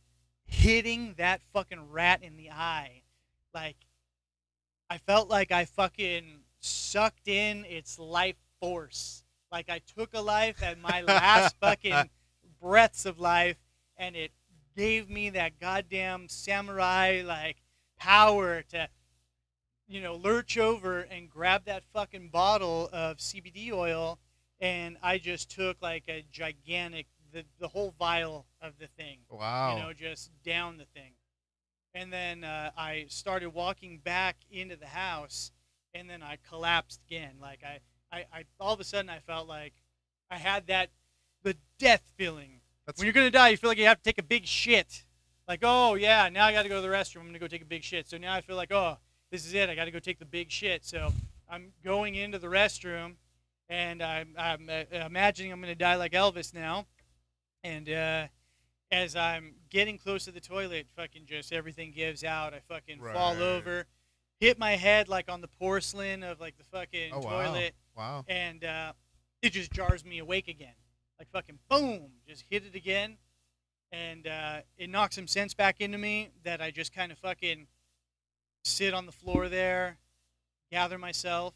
hitting that fucking rat in the eye, like I felt like I fucking sucked in its life force. Like I took a life at my last fucking breaths of life, and it gave me that goddamn samurai like power to, you know, lurch over and grab that fucking bottle of CBD oil, and I just took like a gigantic the the whole vial of the thing Wow. you know, just down the thing. And then uh, I started walking back into the house, and then I collapsed again. Like I, I, I, all of a sudden I felt like I had that the death feeling. That's when you're gonna die, you feel like you have to take a big shit. Like, oh yeah, now I got to go to the restroom. I'm gonna go take a big shit. So now I feel like, oh, this is it. I got to go take the big shit. So I'm going into the restroom, and I'm, I'm uh, imagining I'm gonna die like Elvis now. And uh, as I'm getting close to the toilet, fucking just everything gives out. I fucking fall over, hit my head like on the porcelain of like the fucking oh wow. toilet, Wow. and uh, it just jars me awake again. Like fucking boom, just hit it again, and uh, it knocks some sense back into me that I just kind of fucking sit on the floor there, gather myself,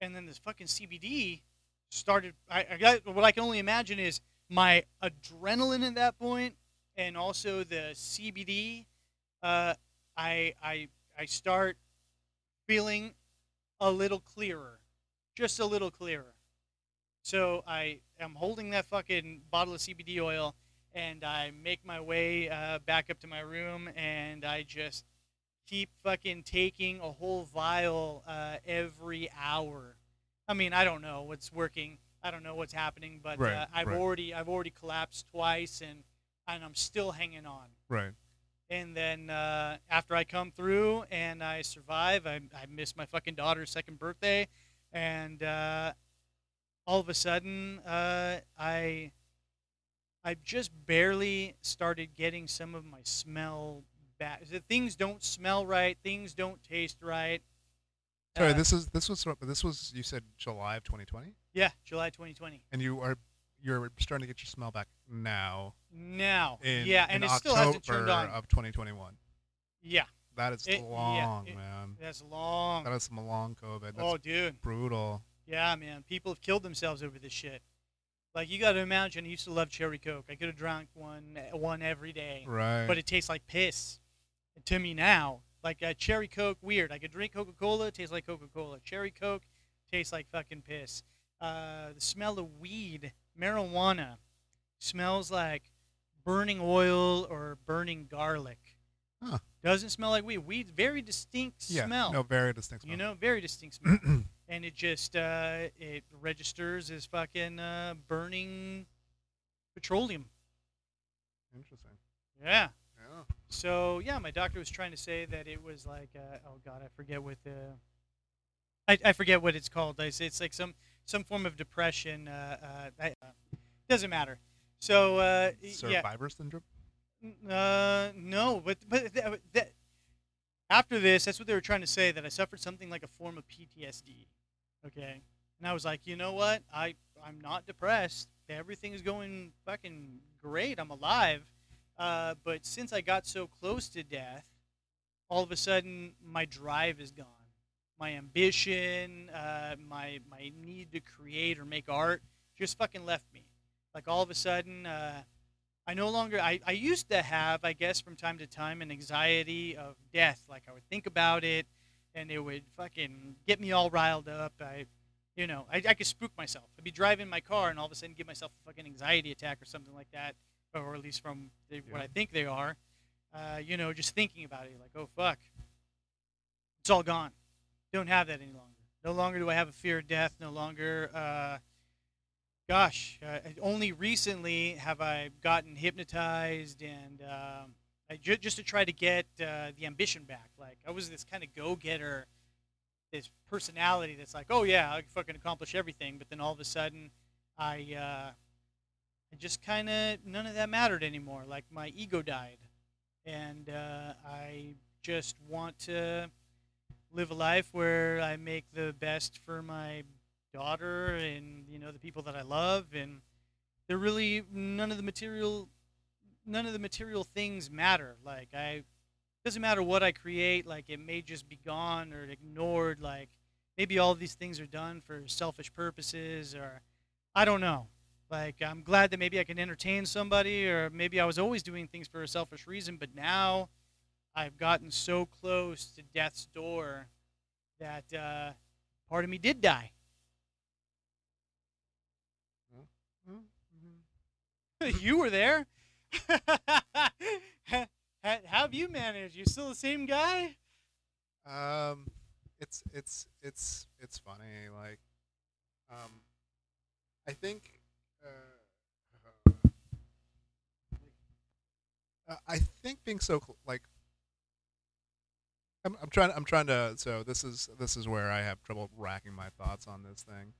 and then this fucking CBD started. I, I got what I can only imagine is my adrenaline at that point, and also the CBD. Uh, I I I start feeling a little clearer, just a little clearer. So I am holding that fucking bottle of CBD oil, and I make my way uh, back up to my room, and I just keep fucking taking a whole vial uh, every hour. I mean, I don't know what's working. I don't know what's happening, but Right, uh, I've right. already I've already collapsed twice, and and I'm still hanging on. Right. And then uh, after I come through and I survive, I, I miss my fucking daughter's second birthday, and uh, all of a sudden, uh, I I just barely started getting some of my smell back. The Things don't smell right. Things don't taste right. Sorry, Uh, this is this was this was you said July of 2020, yeah, July 2020. and you are you're starting to get your smell back now. Now, In, yeah, and it still hasn't October turned on. of 2021. Yeah, That is It- yeah, long, it- man. that's long. That is some long COVID. That's oh, dude. brutal. Yeah, man. People have killed themselves over this shit. Like you got to imagine, I used to love cherry coke. I could have drank one one every day, Right. but it tastes like piss to me now. Like uh, cherry coke, weird. I could drink Coca Cola, tastes like Coca Cola. Cherry coke tastes like fucking piss. Uh, the smell of weed, marijuana, smells like burning oil or burning garlic. Huh. Doesn't smell like weed. Weed, very distinct yeah. smell. No, very distinct smell. You know, very distinct smell. and it just uh, it registers as fucking uh, burning petroleum. Interesting. Yeah. Yeah. So yeah, my doctor was trying to say that it was like uh, oh god, I forget what the I, I forget what it's called. It's, it's like some some form of depression. Uh, uh, I, uh, doesn't matter. So uh, yeah, Survivor syndrome. uh, no, but but th- that, after this, that's what they were trying to say that I suffered something like a form of PTSD. Okay, and I was like, you know what? I I'm not depressed. Everything is going fucking great. I'm alive. Uh, but since I got so close to death, all of a sudden my drive is gone. My ambition, uh, my my need to create or make art, just fucking left me. Like all of a sudden. Uh, I no longer. I, I used to have, I guess, from time to time, an anxiety of death. Like I would think about it, and it would fucking get me all riled up. I, you know, I, I could spook myself. I'd be driving my car, and all of a sudden give myself a fucking anxiety attack or something like that, or at least from the, what I think they are. Uh, you know, just thinking about it, like, oh fuck, it's all gone. Don't have that any longer. No longer do I have a fear of death. No longer. Uh, gosh, uh, only recently have I gotten hypnotized and um, I ju- just to try to get uh, the ambition back. Like I was this kind of go-getter, this personality that's like, oh yeah, I can fucking accomplish everything. But then all of a sudden, I uh, I just kind of none of that mattered anymore. Like my ego died, and uh, I just want to live a life where I make the best for my daughter and you know the people that I love, and there really none of the material none of the material things matter. Like I doesn't matter what I create, like it may just be gone or ignored. Like maybe all these things are done for selfish purposes, or I don't know. Like I'm glad that maybe I can entertain somebody, or maybe I was always doing things for a selfish reason, but now I've gotten so close to death's door that uh, part of me did die. you were there. How have you managed? You still the same guy? Um, it's it's it's it's funny. Like, um, I think. Uh, uh, I think being so like. I'm, I'm trying. I'm trying to. So this is this is where I have trouble racking my thoughts on this thing.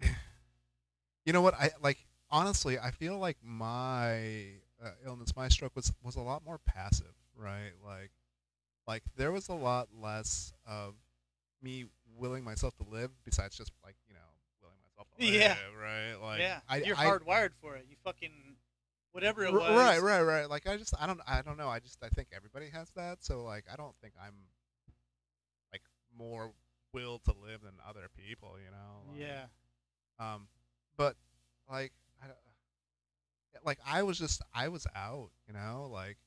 you know what? I like honestly. I feel like my uh, illness, my stroke was was a lot more passive, right? Like, like there was a lot less of me willing myself to live, besides just like you know willing myself to live, Yeah. right? Like, yeah, I, you're I, hardwired for it. You fucking whatever it was. Right, right, right. Like I just I don't I don't know. I just I think everybody has that. So like I don't think I'm like more will to live than other people, you know. Like, Yeah. Um but like I don't- like I was just I was out, you know, like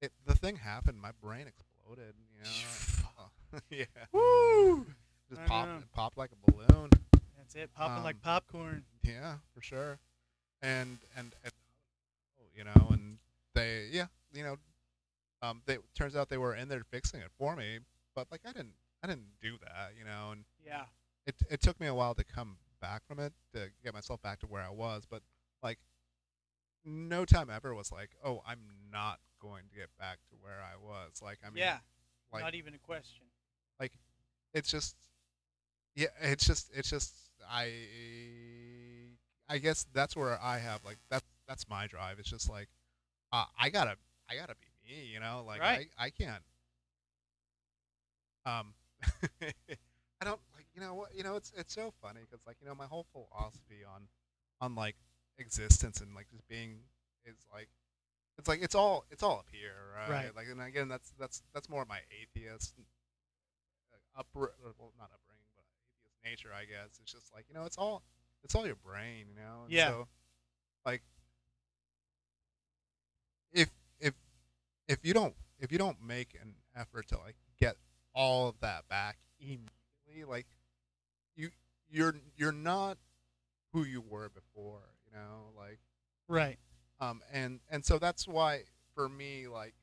it the thing happened, my brain exploded, you know. yeah. Woo! Just popped it popped like a balloon. That's it. Popping Um, like popcorn. Yeah, for sure. And and, and you know, and they yeah, you know, um, they turns out they were in there fixing it for me, but like I didn't I didn't do that, you know, and Yeah. it it took me a while to come back from it to get myself back to where I was, but like no time ever was like, oh, I'm not going to get back to where I was. Like I mean, yeah. like Not even a question. Like, it's just yeah it's just it's just i i guess that's where i have like that's that's my drive it's just like uh, i gotta i gotta be me you know like Right. i i can't um i don't like you know what you know it's it's so funny because like you know my whole philosophy on on like existence and like just being is like it's like it's all it's all up here right, Right. like and again that's that's that's more my atheist uh, upbr- uh, well not upbringing but atheist nature i guess it's just like you know it's all it's all your brain you know and Yeah. so like if if if you don't if you don't make an effort to like get all of that back immediately like you you're you're not who you were before you know like Right. um and and so that's why for me like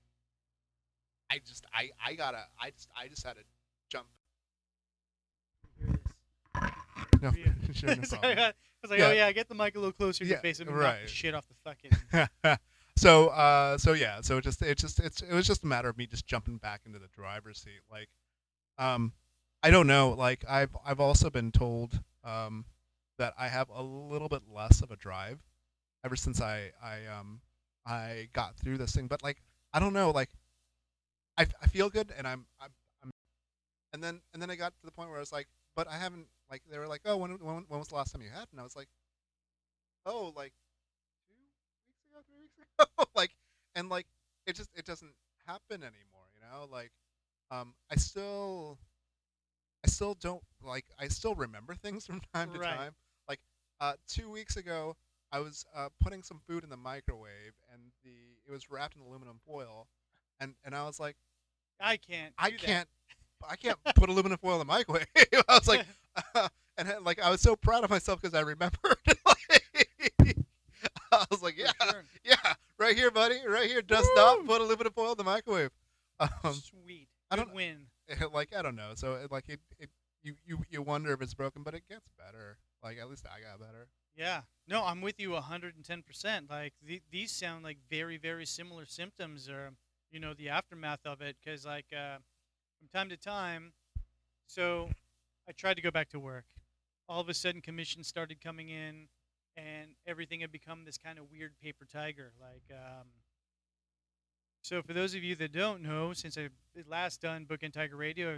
i just i i gotta i just i just had to jump no, sure, no Sorry. I was like, Yeah. oh yeah, get the mic a little closer to your Yeah, face and right. shit off the fucking. so uh so yeah so it just it just it's it was just a matter of me just jumping back into the driver's seat like um i don't know like i've i've also been told um that i have a little bit less of a drive ever since i i um i got through this thing but like i don't know like i, I feel good and I'm, I'm i'm and then and then i got to the point where i was like but i haven't like they were like oh when when, when was the last time you had? And i was like oh like two weeks ago, three weeks ago, like, and like, it just it doesn't happen anymore, you know. Like, um, I still, I still don't like, I still remember things from time to Right. time. Like, uh, two weeks ago, I was uh, putting some food in the microwave, and the it was wrapped in aluminum foil, and and I was like, I can't. I can't, I can't put aluminum foil in the microwave. I was like, and uh, like I was so proud of myself because I remembered. like, I was like, yeah, sure. yeah, right here, buddy, right here. Dust up, Woo! put of oil in the microwave. Um, Sweet. I don't- win. like I don't know. So it, like it, it, you, you, you wonder if it's broken, but it gets better. Like at least I got better. Yeah. No, I'm with you 110%. Like the, these sound like very very similar symptoms or you know the aftermath of it cuz like uh, from time to time so I tried to go back to work all of a sudden commissions started coming in, and everything had become this kind of weird paper tiger. Like, um, so for those of you that don't know, since I last done Book and Tiger Radio,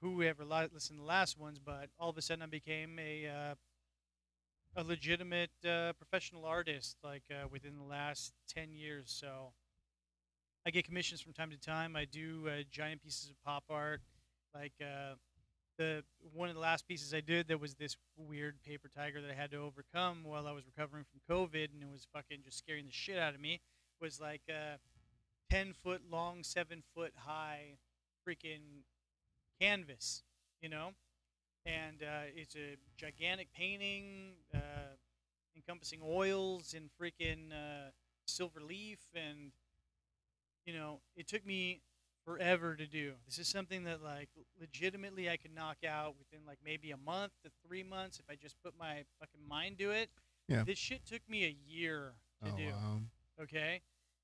whoever li- listened to the last ones, but all of a sudden I became a uh, a legitimate uh, professional artist, like uh, within the last ten years. So I get commissions from time to time. I do uh, giant pieces of pop art, like uh, the one of the last pieces I did. that was this weird paper tiger that I had to overcome while I was recovering from COVID, and it was fucking just scaring the shit out of me. Was like a ten foot long, seven foot high, freaking canvas, you know, and uh, it's a gigantic painting uh, encompassing oils and freaking uh, silver leaf and you know, it took me forever to do. This is something that like legitimately I could knock out within like maybe a month to three months if I just put my fucking mind to it. Yeah. This shit took me a year to oh, do. wow. Okay.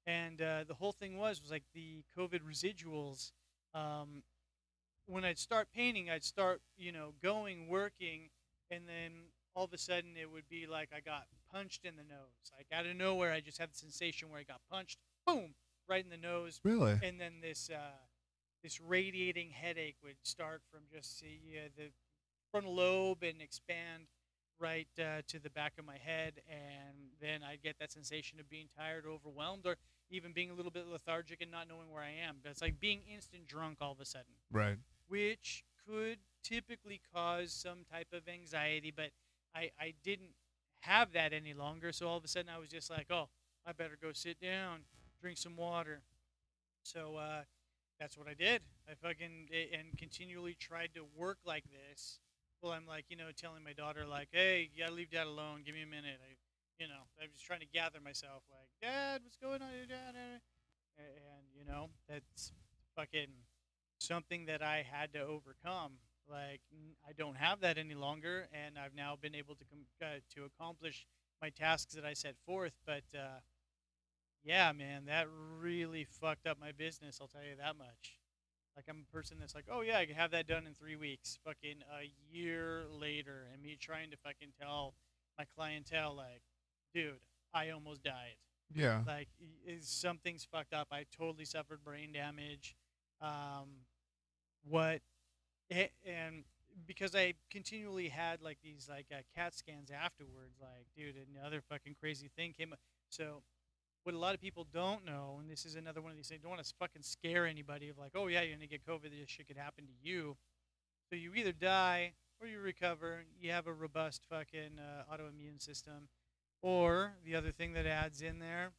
And uh, the whole thing was was like the COVID residuals. Um, when I'd start painting, I'd start you know going working, and then all of a sudden it would be like I got punched in the nose. Like out of nowhere, I just had the sensation where I got punched. Boom! Right in the nose Really? and then this uh, this radiating headache would start from just the uh, the frontal lobe and expand right uh, to the back of my head, and then I'd get that sensation of being tired, overwhelmed, or even being a little bit lethargic and not knowing where I am. But it's like being instant drunk all of a sudden, Right. which could typically cause some type of anxiety, but I, I didn't have that any longer. So all of a sudden I was just like, oh, I better go sit down, drink some water. So uh, that's what I did. I fucking and continually tried to work like this. Well, I'm like, you know, telling my daughter like, hey, you gotta leave dad alone. Give me a minute. I, you know, I'm just trying to gather myself. Like, dad, what's going on, dad? And, and you know, that's fucking something that I had to overcome. Like, I don't have that any longer, and I've now been able to com- uh, to accomplish my tasks that I set forth. But uh, yeah, man, that really fucked up my business. I'll tell you that much. Like, I'm a person that's like, oh yeah, I can have that done in three weeks. Fucking a year later, and me trying to fucking tell my clientele, like, dude, I almost died Yeah. like something's fucked up i totally suffered brain damage um what and because i continually had like these like uh, cat scans afterwards like dude another fucking crazy thing came up so what a lot of people don't know and this is another one of these things don't want to fucking scare anybody of like oh yeah you're gonna get covid this shit could happen to you so you either die or you recover you have a robust fucking uh, autoimmune system or the other thing that adds in there,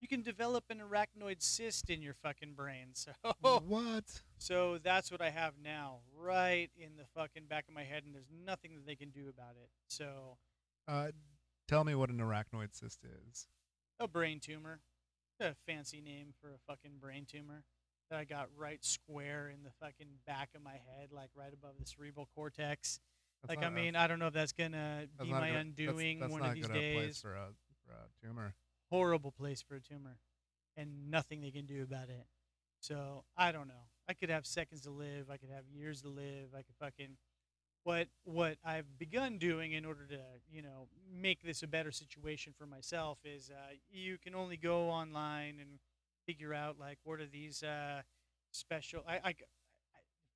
you can develop an arachnoid cyst in your fucking brain. So, What? so that's what I have now, right in the fucking back of my head, and there's nothing that they can do about it. So, Uh, tell me what an arachnoid cyst is. A brain tumor, a fancy name for a fucking brain tumor that I got right square in the fucking back of my head, like right above the cerebral cortex. That's like, I a- mean, I don't know if that's gonna that's be my good- undoing that's one of these good a place days. for a, for a tumor. horrible place for a tumor and nothing they can do about it. So I don't know. I could have seconds to live. I could have years to live. I could fucking what what I've begun doing in order to you know make this a better situation for myself is uh, you can only go online and figure out like what are these uh, special. I, I, I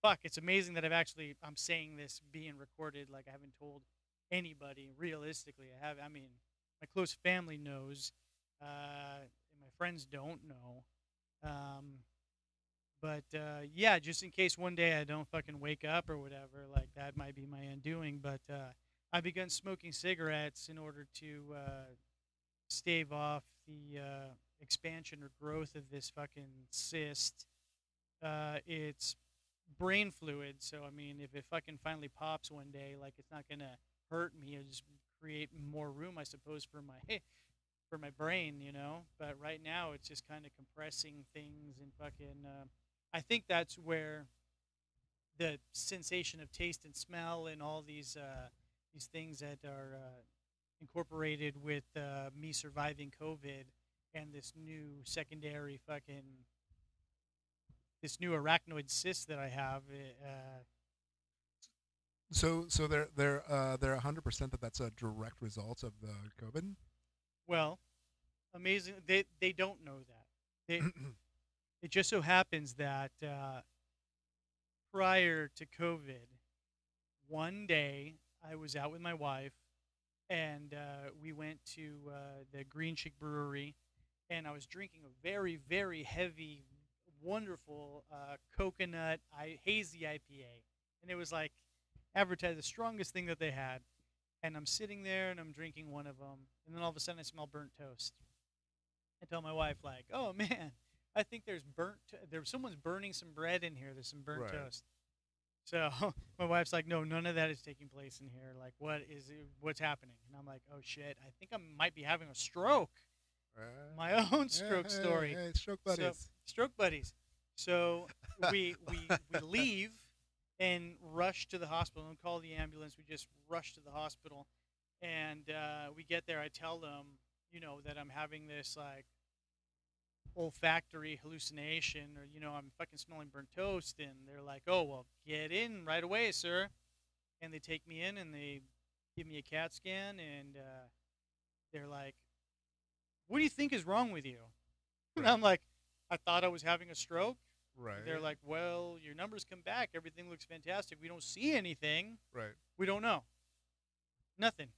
fuck. It's amazing that I've actually I'm saying this being recorded. Like I haven't told anybody realistically. I have. I mean, my close family knows uh, and my friends don't know. Um, but uh, yeah, just in case one day I don't fucking wake up or whatever, like that might be my undoing. But uh, I begun smoking cigarettes in order to uh, stave off the uh, expansion or growth of this fucking cyst. Uh, it's brain fluid, so I mean, if it fucking finally pops one day, like it's not gonna hurt me. It'll just create more room, I suppose, for my for my brain, you know. But right now, it's just kind of compressing things and fucking. Uh, I think that's where the sensation of taste and smell and all these uh, these things that are uh, incorporated with uh, me surviving COVID and this new secondary fucking this new arachnoid cyst that I have. Uh, So so they're they're uh, they're hundred percent that that's a direct result of the COVID. Well, amazing. They they don't know that. They, it just so happens that uh, prior to COVID, one day I was out with my wife, and uh, we went to uh, the Green Cheek Brewery, and I was drinking a very very heavy, wonderful uh, coconut I, hazy IPA, and it was like advertised the strongest thing that they had. And I'm sitting there and I'm drinking one of them, and then all of a sudden I smell burnt toast. I tell my wife like, "Oh man, I think there's burnt. There's someone's burning some bread in here. There's some burnt Right. toast." So my wife's like, "No, none of that is taking place in here. Like, what is it, what's happening?" And I'm like, "Oh shit, I think I might be having a stroke. Right. My own stroke hey, story." Hey, stroke So- buddies. stroke buddies. So we we we leave and rush to the hospital and call the ambulance. We just rush to the hospital, and uh, we get there. I tell them, you know, that I'm having this like olfactory hallucination, or you know, I'm fucking smelling burnt toast, and they're like, "Oh well, get in right away, sir." And they take me in and they give me a CAT scan, and uh, they're like, "What do you think is wrong with you?" And I'm like, "I thought I was having a stroke." right. They're like, "Well, your numbers come back. Everything looks fantastic. We don't see anything. right. We don't know. Nothing."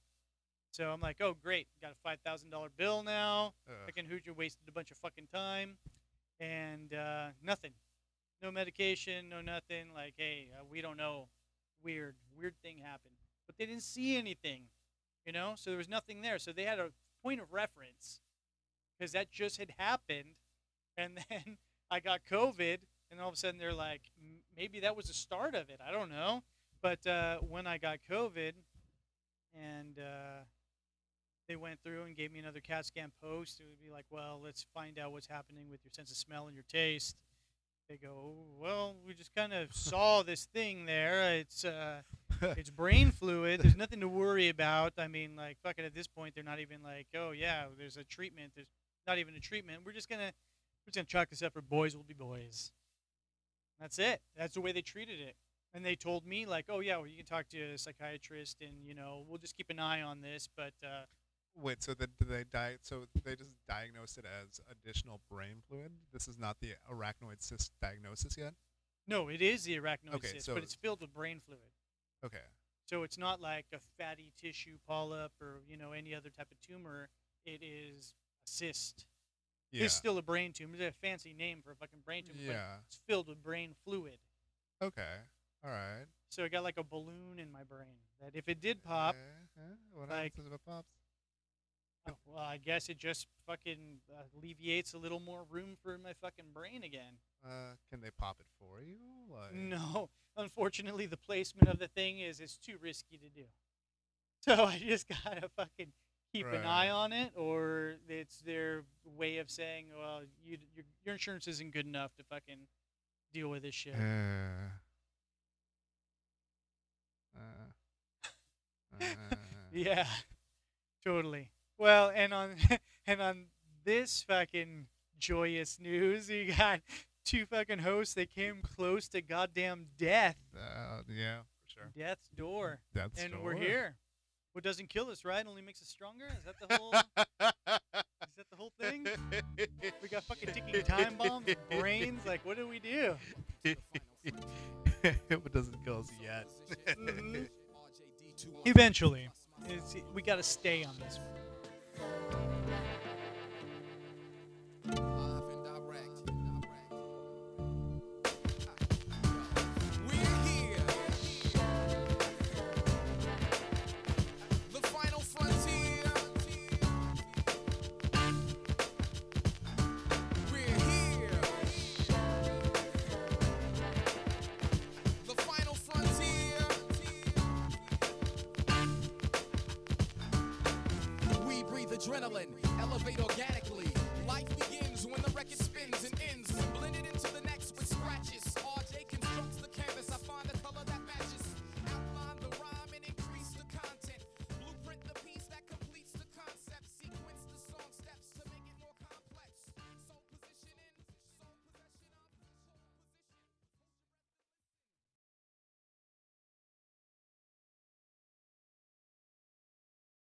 So I'm like, "Oh, great. Got a five thousand dollar bill now. Ugh. Fucking Hooter wasted a bunch of fucking time, and uh, nothing. No medication. No nothing. Like, hey, uh, we don't know. Weird, weird thing happened, but they didn't see anything. You know, so there was nothing there. So they had a point of reference because that just had happened, and then I got COVID, and all of a sudden they're like, maybe that was the start of it. I don't know. But uh, when I got COVID, and uh, they went through and gave me another CAT scan post, it would be like, well, let's find out what's happening with your sense of smell and your taste. They go, well, we just kind of saw this thing there. It's uh, it's brain fluid. There's nothing to worry about. I mean, like fucking at this point, they're not even like, oh yeah, there's a treatment. There's not even a treatment. We're just gonna we're just gonna chalk this up for boys will be boys. That's it. That's the way they treated it. And they told me like, oh yeah, well you can talk to a psychiatrist, and you know we'll just keep an eye on this. But uh, Wait, so they di- So they just diagnosed it as additional brain fluid. This is not the arachnoid cyst diagnosis yet. no, it is the arachnoid Okay, cyst, so- but it's filled with brain fluid. Okay. So it's not like a fatty tissue polyp or you know any other type of tumor. It is a cyst. Yeah. It's still a brain tumor. It's a fancy name for a fucking brain tumor. but Yeah. it's filled with brain fluid. Okay. All right. So I got like a balloon in my brain that if it did pop, uh-huh. What like- happens if it pops? well, I guess it just fucking alleviates a little more room for my fucking brain again. Uh, can they pop it for you? Like, No, unfortunately, the placement of the thing is it's too risky to do. So I just gotta fucking keep an eye on it, or it's their way of saying, well, you, your your insurance isn't good enough to fucking deal with this shit. Uh, uh, uh, Yeah, totally. Well, and on and on this fucking joyous news, you got two fucking hosts that came close to goddamn death, uh, yeah, for sure. death's door, That's and we're here. What doesn't kill us, right? Only makes us stronger. Is that the whole? is that the whole thing? We got fucking ticking time bombs, brains. Like, what do we do? it doesn't kill us yet. Eventually, it's, we got to stay on this one. We're